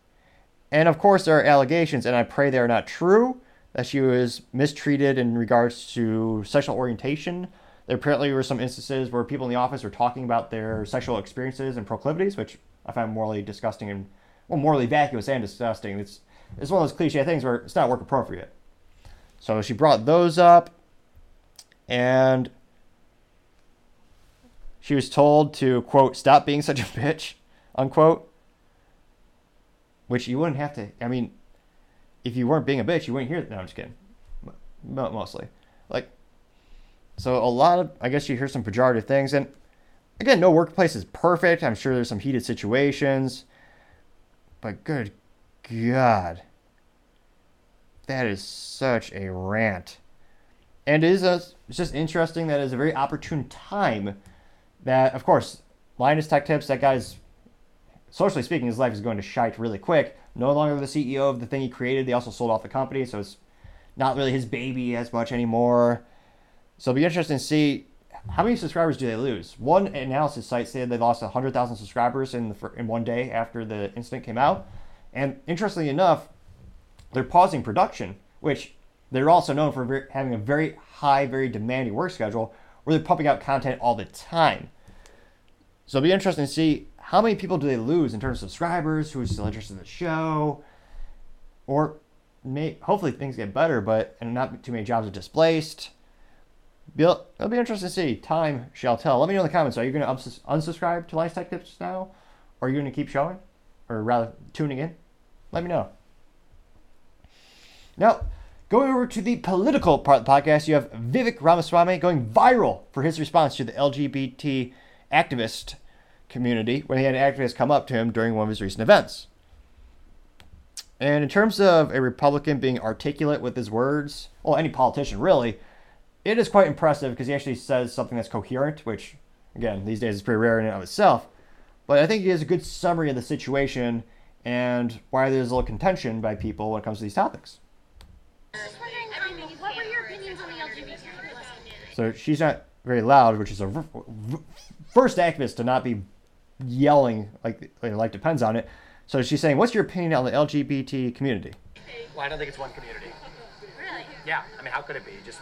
And of course, there are allegations, and I pray they are not true, that she was mistreated in regards to sexual orientation. There apparently were some instances where people in the office were talking about their sexual experiences and proclivities, which I find morally disgusting and, well, morally vacuous and disgusting. It's, it's one of those cliche things where it's not work appropriate. So she brought those up, and she was told to, quote, stop being such a bitch, unquote. Which you wouldn't have to, I mean, if you weren't being a bitch, you wouldn't hear. that. No, I'm just kidding. Mostly, like, so a lot of I guess you hear some pejorative things, and again, no workplace is perfect. I'm sure there's some heated situations, but good God, that is such a rant, and it is a, it's just interesting that it's a very opportune time. That of course, Linus Tech Tips, that guy's socially speaking, his life is going to shite really quick no longer the CEO of the thing he created. They also sold off the company, so it's not really his baby as much anymore. So it'll be interesting to see how many subscribers do they lose. One analysis site said they lost 100,000 subscribers in the, in one day after the incident came out. And interestingly enough, they're pausing production, which they're also known for having a very high, very demanding work schedule where they're pumping out content all the time. So it'll be interesting to see how many people do they lose in terms of subscribers who are still interested in the show, or may hopefully things get better, but and not too many jobs are displaced. Bill, it'll be interesting to see. Time shall tell. Let me know in the comments. Are you going to unsubscribe to Linus Tech Tips now, or are you going to keep showing, or rather tuning in? Let me know. Now, going over to the political part of the podcast, you have Vivek Ramaswamy going viral for his response to the LGBT activist community when he had activists come up to him during one of his recent events. And in terms of a Republican being articulate with his words, well, any politician really, it is quite impressive because he actually says something that's coherent, which, again, these days is pretty rare in and of itself. But I think he has a good summary of the situation and why there's a little contention by people when it comes to these topics. So she's not very loud, which is a first activist to not be yelling like like depends on it. So she's saying, "What's your opinion on the LGBT community?" Well, I don't think it's one community. Really? Yeah. I mean, how could it be? Just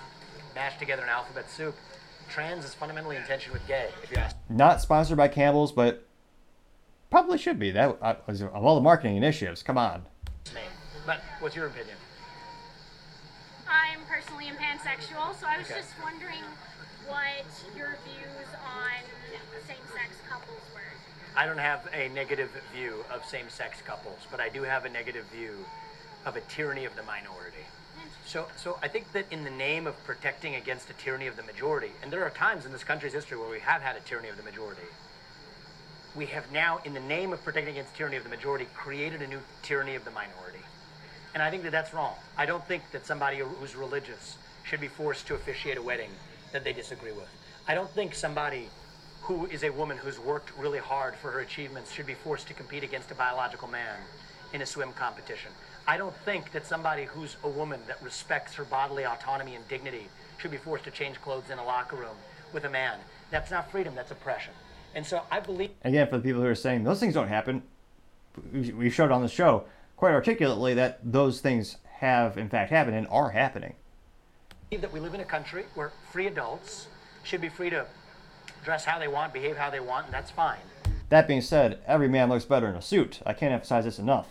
mash together an alphabet soup. Trans is fundamentally in tension with gay. If you ask. Not sponsored by Campbell's, but probably should be. That uh, was of all the marketing initiatives. Come on. But what's your opinion? I'm personally pansexual, so I was Okay. just wondering what your views on same-sex couples were. I don't have a negative view of same-sex couples, but I do have a negative view of a tyranny of the minority. So, so I think that in the name of protecting against a tyranny of the majority, and there are times in this country's history where we have had a tyranny of the majority, we have now, in the name of protecting against tyranny of the majority, created a new tyranny of the minority. And I think that that's wrong. I don't think that somebody who's religious should be forced to officiate a wedding that they disagree with. I don't think somebody who is a woman who's worked really hard for her achievements should be forced to compete against a biological man in a swim competition. I don't think that somebody who's a woman that respects her bodily autonomy and dignity should be forced to change clothes in a locker room with a man. That's not freedom, that's oppression. And so I believe Again, for the people who are saying those things don't happen, we- showed on the show quite articulately that those things have in fact happened and are happening. that we live in a country where free adults should be free to dress how they want, behave how they want, and that's fine. That being said, every man looks better in a suit. I can't emphasize this enough.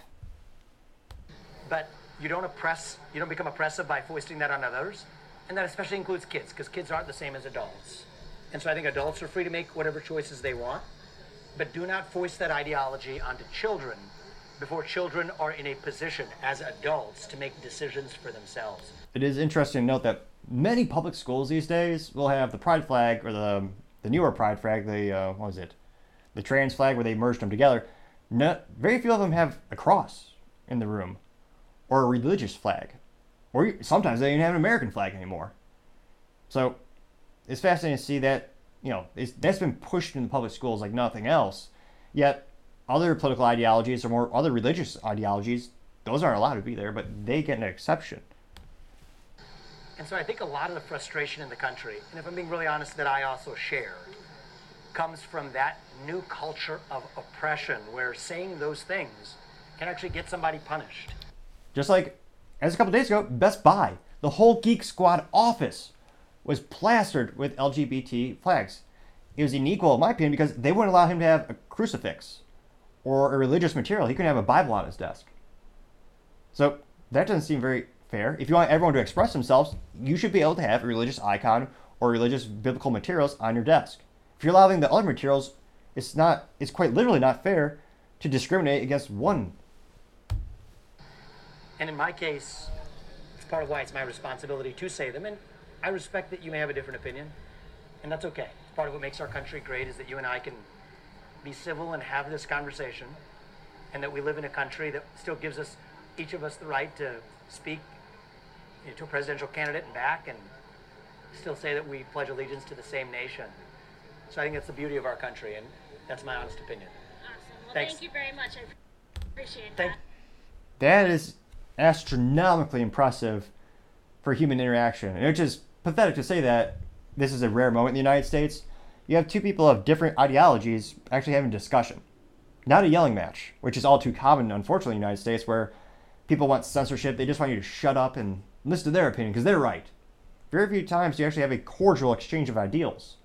But you don't oppress, you don't become oppressive by foisting that on others. And that especially includes kids, because kids aren't the same as adults. And so I think adults are free to make whatever choices they want, but do not foist that ideology onto children before children are in a position as adults to make decisions for themselves. It is interesting to note that many public schools these days will have the pride flag or the the newer pride flag, the uh, what was it, the trans flag, where they merged them together. No, very few of them have a cross in the room, or a religious flag, or sometimes they don't even have an American flag anymore. So it's fascinating to see that you know that's been pushed in the public schools like nothing else. Yet other political ideologies or more other religious ideologies, those aren't allowed to be there, but they get an exception. And so I think a lot of the frustration in the country, and if I'm being really honest, that I also share, comes from that new culture of oppression where saying those things can actually get somebody punished. Just like as a couple days ago, Best Buy, the whole Geek Squad office was plastered with LGBT flags. It was unequal, in my opinion, because they wouldn't allow him to have a crucifix or a religious material. He couldn't have a Bible on his desk. So that doesn't seem very fair. If you want everyone to express themselves, you should be able to have a religious icon or religious biblical materials on your desk. If you're allowing the other materials, it's not it's quite literally not fair to discriminate against one. And in my case, it's part of why it's my responsibility to say them. And I respect that you may have a different opinion, and that's okay. It's part of what makes our country great is that you and I can be civil and have this conversation, and that we live in a country that still gives us each of us the right to speak you know, to a presidential candidate and back, and still say that we pledge allegiance to the same nation. So I think that's the beauty of our country, and that's my honest opinion. Awesome. Well, Thanks. thank you very much. I appreciate Thank- that. That is astronomically impressive for human interaction. And it's just pathetic to say that this is a rare moment in the United States. You have two people of different ideologies actually having a discussion. Not a yelling match, which is all too common, unfortunately, in the United States, where people want censorship. They just want you to shut up and listen to their opinion because they're right. Very few times do you actually have a cordial exchange of ideals.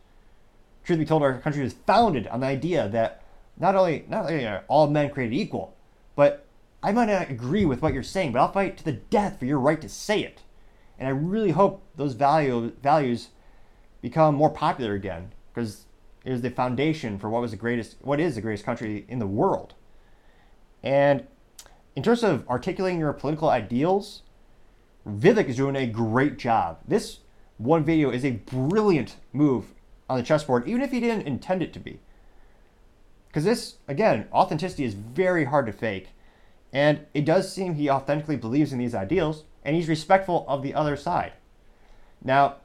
Truth be told, our country was founded on the idea that not only not only are all men created equal, but I might not agree with what you're saying, but I'll fight to the death for your right to say it. And I really hope those value, values become more popular again because it was the foundation for what was the greatest, what is the greatest country in the world. And in terms of articulating your political ideals, Vivek is doing a great job. This one video is a brilliant move on the chessboard, even if he didn't intend it to be. Because this, again, authenticity is very hard to fake. And it does seem he authentically believes in these ideals, and he's respectful of the other side. Now,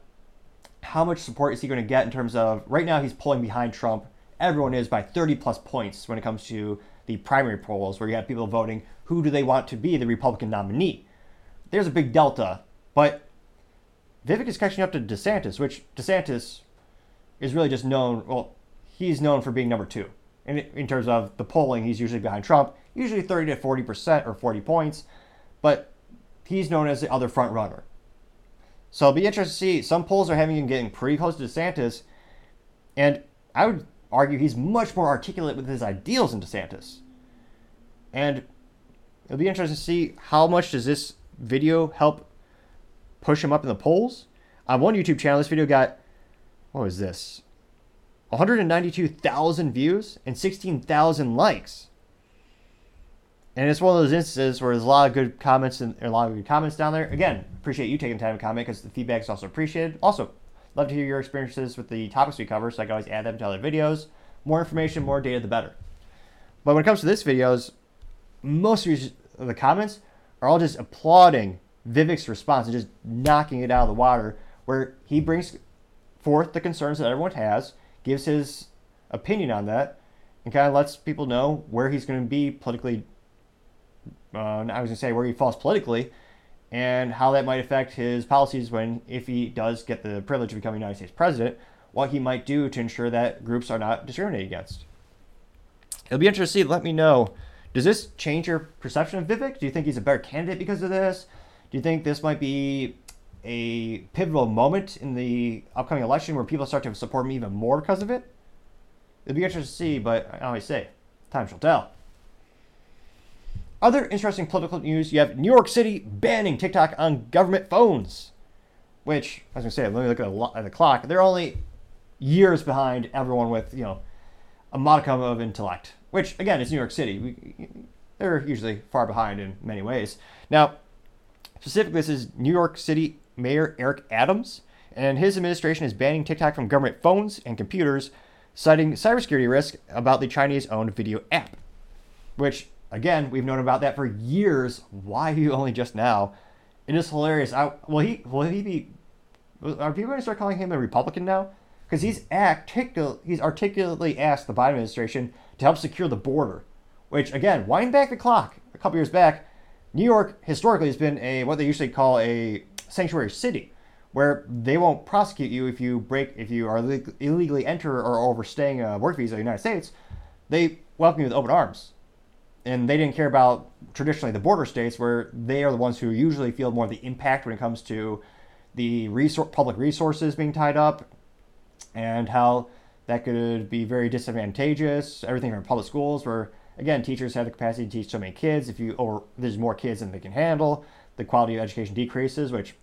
how much support is he going to get in terms of right now he's pulling behind Trump? Everyone is by 30 plus points when it comes to the primary polls, where you have people voting who do they want to be the Republican nominee. There's a big delta, but Vivek is catching up to DeSantis, which DeSantis is really just known. Well, he's known for being number two in, in terms of the polling. He's usually behind Trump, usually 30 to 40 percent or 40 points, but he's known as the other front runner. So it'll be interesting to see. Some polls are having him getting pretty close to DeSantis, and I would argue he's much more articulate with his ideals than DeSantis. And it'll be interesting to see how much does this video help push him up in the polls. On one YouTube channel, this video got what was this? 192,000 views and 16,000 likes. And it's one of those instances where there's a lot of good comments and a lot of good comments down there. Again, appreciate you taking time to comment because the feedback is also appreciated. Also, love to hear your experiences with the topics we cover, so I can always add them to other videos. More information, more data, the better. But when it comes to this videos, most of of the comments are all just applauding Vivek's response and just knocking it out of the water, where he brings forth the concerns that everyone has, gives his opinion on that, and kind of lets people know where he's going to be politically. Uh, I was going to say where he falls politically, and how that might affect his policies when, if he does get the privilege of becoming United States president, what he might do to ensure that groups are not discriminated against. It'll be interesting. to see. Let me know. Does this change your perception of Vivek? Do you think he's a better candidate because of this? Do you think this might be a pivotal moment in the upcoming election where people start to support him even more because of it? It'll be interesting to see, but I always say, time shall tell. Other interesting political news you have New York City banning TikTok on government phones. Which, I was going to say, let me look at the, at the clock. They're only years behind everyone with, you know, a modicum of intellect. Which, again, is New York City. We, they're usually far behind in many ways. Now, specifically, this is New York City Mayor Eric Adams, and his administration is banning TikTok from government phones and computers, citing cybersecurity risk about the Chinese-owned video app. Which, again, we've known about that for years. Why you only just now? It is hilarious. I, will he? Will he be? Are people going to start calling him a Republican now? Because he's articul- he's articulately asked the Biden administration to help secure the border. Which, again, wind back the clock a couple years back, New York historically has been a what they usually call a sanctuary city, where they won't prosecute you if you break if you are illegally enter or overstaying a work visa in the United States. They welcome you with open arms, and they didn't care about traditionally the border states where they are the ones who usually feel more of the impact when it comes to the resor- public resources being tied up and how that could be very disadvantageous. Everything from public schools, where again teachers have the capacity to teach so many kids. If you or there's more kids than they can handle, the quality of education decreases, which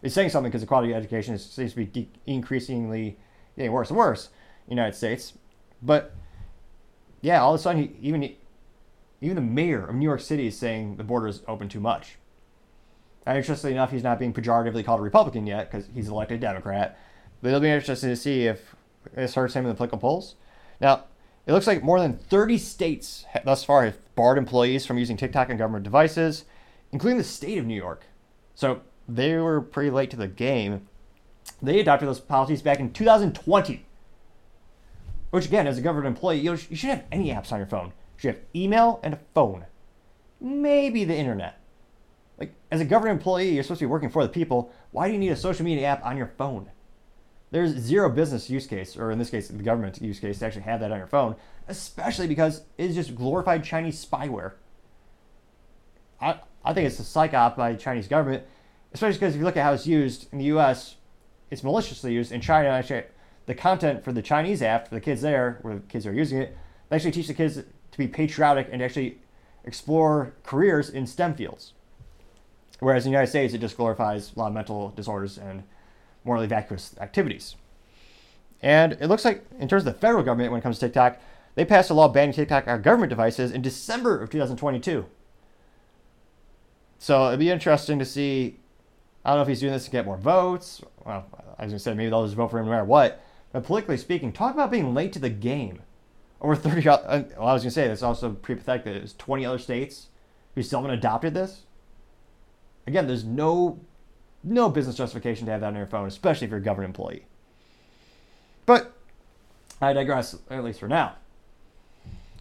is saying something because the quality of education is, seems to be de- increasingly getting worse and worse in the United States. But yeah, all of a sudden, he, even even the mayor of New York City is saying the border is open too much. And interestingly enough, he's not being pejoratively called a Republican yet because he's elected Democrat. But it'll be interesting to see if this hurts him in the political polls. Now, it looks like more than 30 states thus far have barred employees from using TikTok on government devices, including the state of New York. So they were pretty late to the game. They adopted those policies back in 2020. Which, again, as a government employee, you, you shouldn't have any apps on your phone. You have email and a phone. Maybe the internet. Like, as a government employee, you're supposed to be working for the people. Why do you need a social media app on your phone? There's zero business use case, or in this case, the government use case, to actually have that on your phone, especially because it's just glorified Chinese spyware. I, I think it's a psych op by the Chinese government, especially because if you look at how it's used in the US, it's maliciously used. In China, actually, the content for the Chinese app, for the kids there, where the kids are using it, they actually teach the kids to be patriotic and actually explore careers in STEM fields. Whereas in the United States, it just glorifies a lot of mental disorders and morally vacuous activities. And it looks like, in terms of the federal government, when it comes to TikTok, they passed a law banning TikTok on government devices in December of 2022. So it'd be interesting to see. I don't know if he's doing this to get more votes. Well, as I say maybe they'll just vote for him no matter what. But politically speaking, talk about being late to the game. Over 30, uh, uh, well, I was going to say, that's also pretty pathetic that there's 20 other states who still haven't adopted this. Again, there's no no business justification to have that on your phone, especially if you're a government employee. But I digress, at least for now.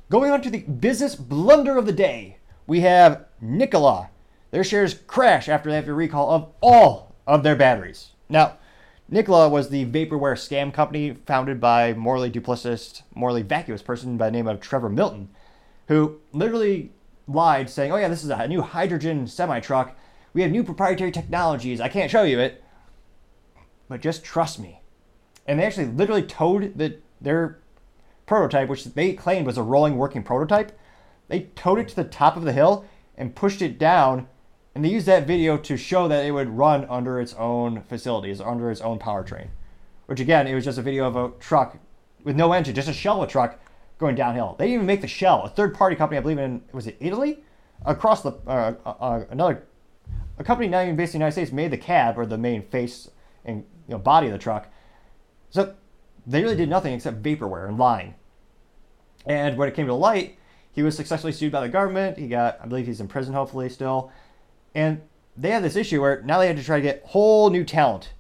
Going on to the business blunder of the day, we have Nikola. Their shares crash after they have a recall of all of their batteries. Now, Nikola was the vaporware scam company founded by morally duplicitous, morally vacuous person by the name of Trevor Milton, who literally lied saying, oh yeah, this is a new hydrogen semi-truck we have new proprietary technologies. I can't show you it, but just trust me. And they actually literally towed the, their prototype, which they claimed was a rolling working prototype. They towed it to the top of the hill and pushed it down, and they used that video to show that it would run under its own facilities, under its own powertrain. Which again, it was just a video of a truck with no engine, just a shell of a truck going downhill. They didn't even make the shell. A third-party company, I believe in, was it Italy, across the uh, uh, another a company not even based in the United States made the cab or the main face and you know, body of the truck. So they really did nothing except vaporware and lying. And when it came to light, he was successfully sued by the government. He got, I believe he's in prison hopefully still. And they had this issue where now they had to try to get whole new talent.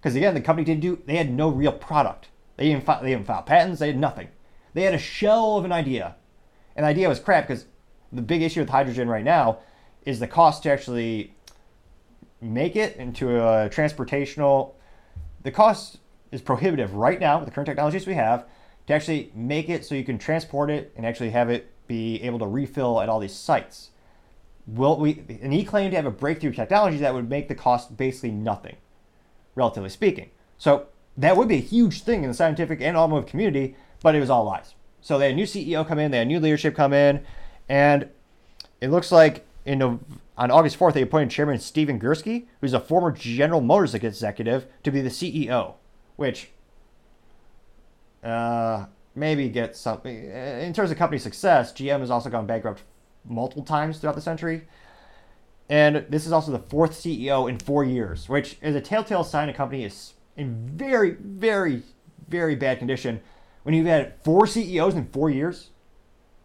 Because again, the company didn't do, they had no real product. They didn't, file, they didn't file patents, they had nothing. They had a shell of an idea. And the idea was crap because the big issue with hydrogen right now is the cost to actually make it into a transportational, the cost is prohibitive right now with the current technologies we have to actually make it so you can transport it and actually have it be able to refill at all these sites. Will we? And he claimed to have a breakthrough technology that would make the cost basically nothing, relatively speaking. So that would be a huge thing in the scientific and automotive community, but it was all lies. So they had a new CEO come in, they had new leadership come in, and it looks like in on August 4th, they appointed Chairman Stephen Girsky, who's a former General Motors executive, to be the CEO, which uh, maybe gets something. In terms of company success, GM has also gone bankrupt multiple times throughout the century. And this is also the fourth CEO in four years, which is a telltale sign a company is in very, very, very bad condition. When you've had four CEOs in four years,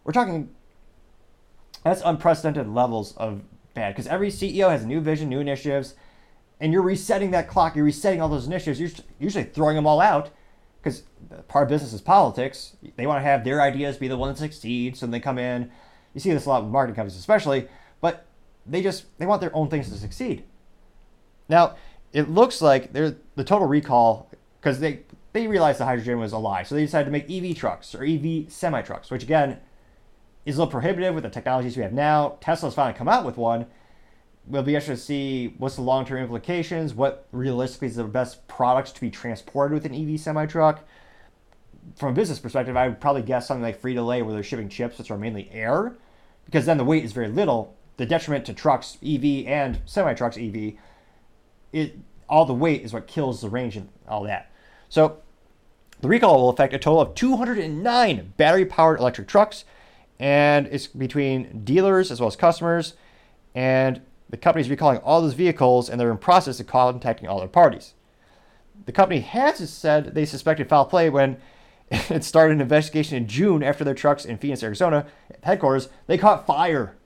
we're talking that's unprecedented levels of bad because every CEO has a new vision, new initiatives, and you're resetting that clock. You're resetting all those initiatives. You're usually throwing them all out because part of business is politics. They want to have their ideas be the one that succeeds, so they come in. You see this a lot with marketing companies, especially, but they just they want their own things to succeed. Now, it looks like they're the total recall because they they realized the hydrogen was a lie, so they decided to make EV trucks or EV semi trucks, which again is a little prohibitive with the technologies we have now. Tesla's finally come out with one. We'll be interested to see what's the long term implications, what realistically is the best products to be transported with an EV semi truck. From a business perspective, I would probably guess something like Frito-Lay, where they're shipping chips, which are mainly air, because then the weight is very little. The detriment to trucks, EV, and semi trucks, EV, it all the weight is what kills the range and all that. So the recall will affect a total of 209 battery powered electric trucks, and it's between dealers as well as customers. And the company is recalling all those vehicles, and they're in process of contacting all their parties. The company has said they suspected foul play when it started an investigation in June after their trucks in Phoenix, Arizona headquarters they caught fire,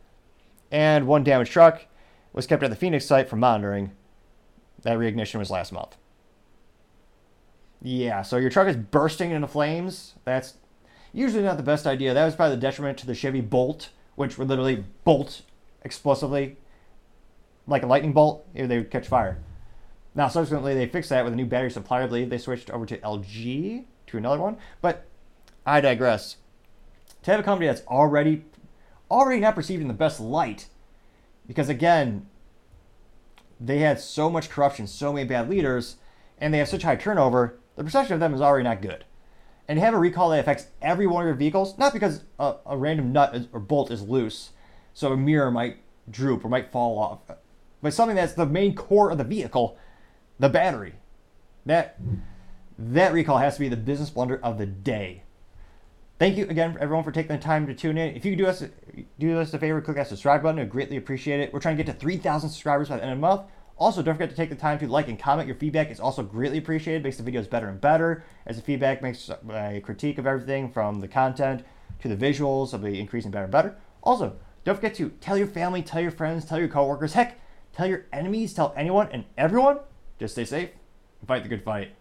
and one damaged truck was kept at the Phoenix site for monitoring. That reignition was last month. Yeah, so your truck is bursting into flames. That's usually not the best idea. That was probably the detriment to the Chevy Bolt, which would literally bolt explosively like a lightning bolt. They would catch fire. Now, subsequently, they fixed that with a new battery supplier. I believe they switched over to LG to another one. But I digress. To have a company that's already already not perceived in the best light, because again, they had so much corruption, so many bad leaders, and they have such high turnover, the perception of them is already not good. And have a recall that affects every one of your vehicles, not because a, a random nut is, or bolt is loose, so a mirror might droop or might fall off, but something that's the main core of the vehicle, the battery. That that recall has to be the business blunder of the day. Thank you again, everyone, for taking the time to tune in. If you could do us do us a favor, click that subscribe button. I'd greatly appreciate it. We're trying to get to 3,000 subscribers by the end of the month. Also, don't forget to take the time to like and comment. Your feedback is also greatly appreciated. Makes the videos better and better. As the feedback makes my critique of everything from the content to the visuals of the increasing better and better. Also, don't forget to tell your family, tell your friends, tell your coworkers. Heck, tell your enemies, tell anyone and everyone. Just stay safe and fight the good fight.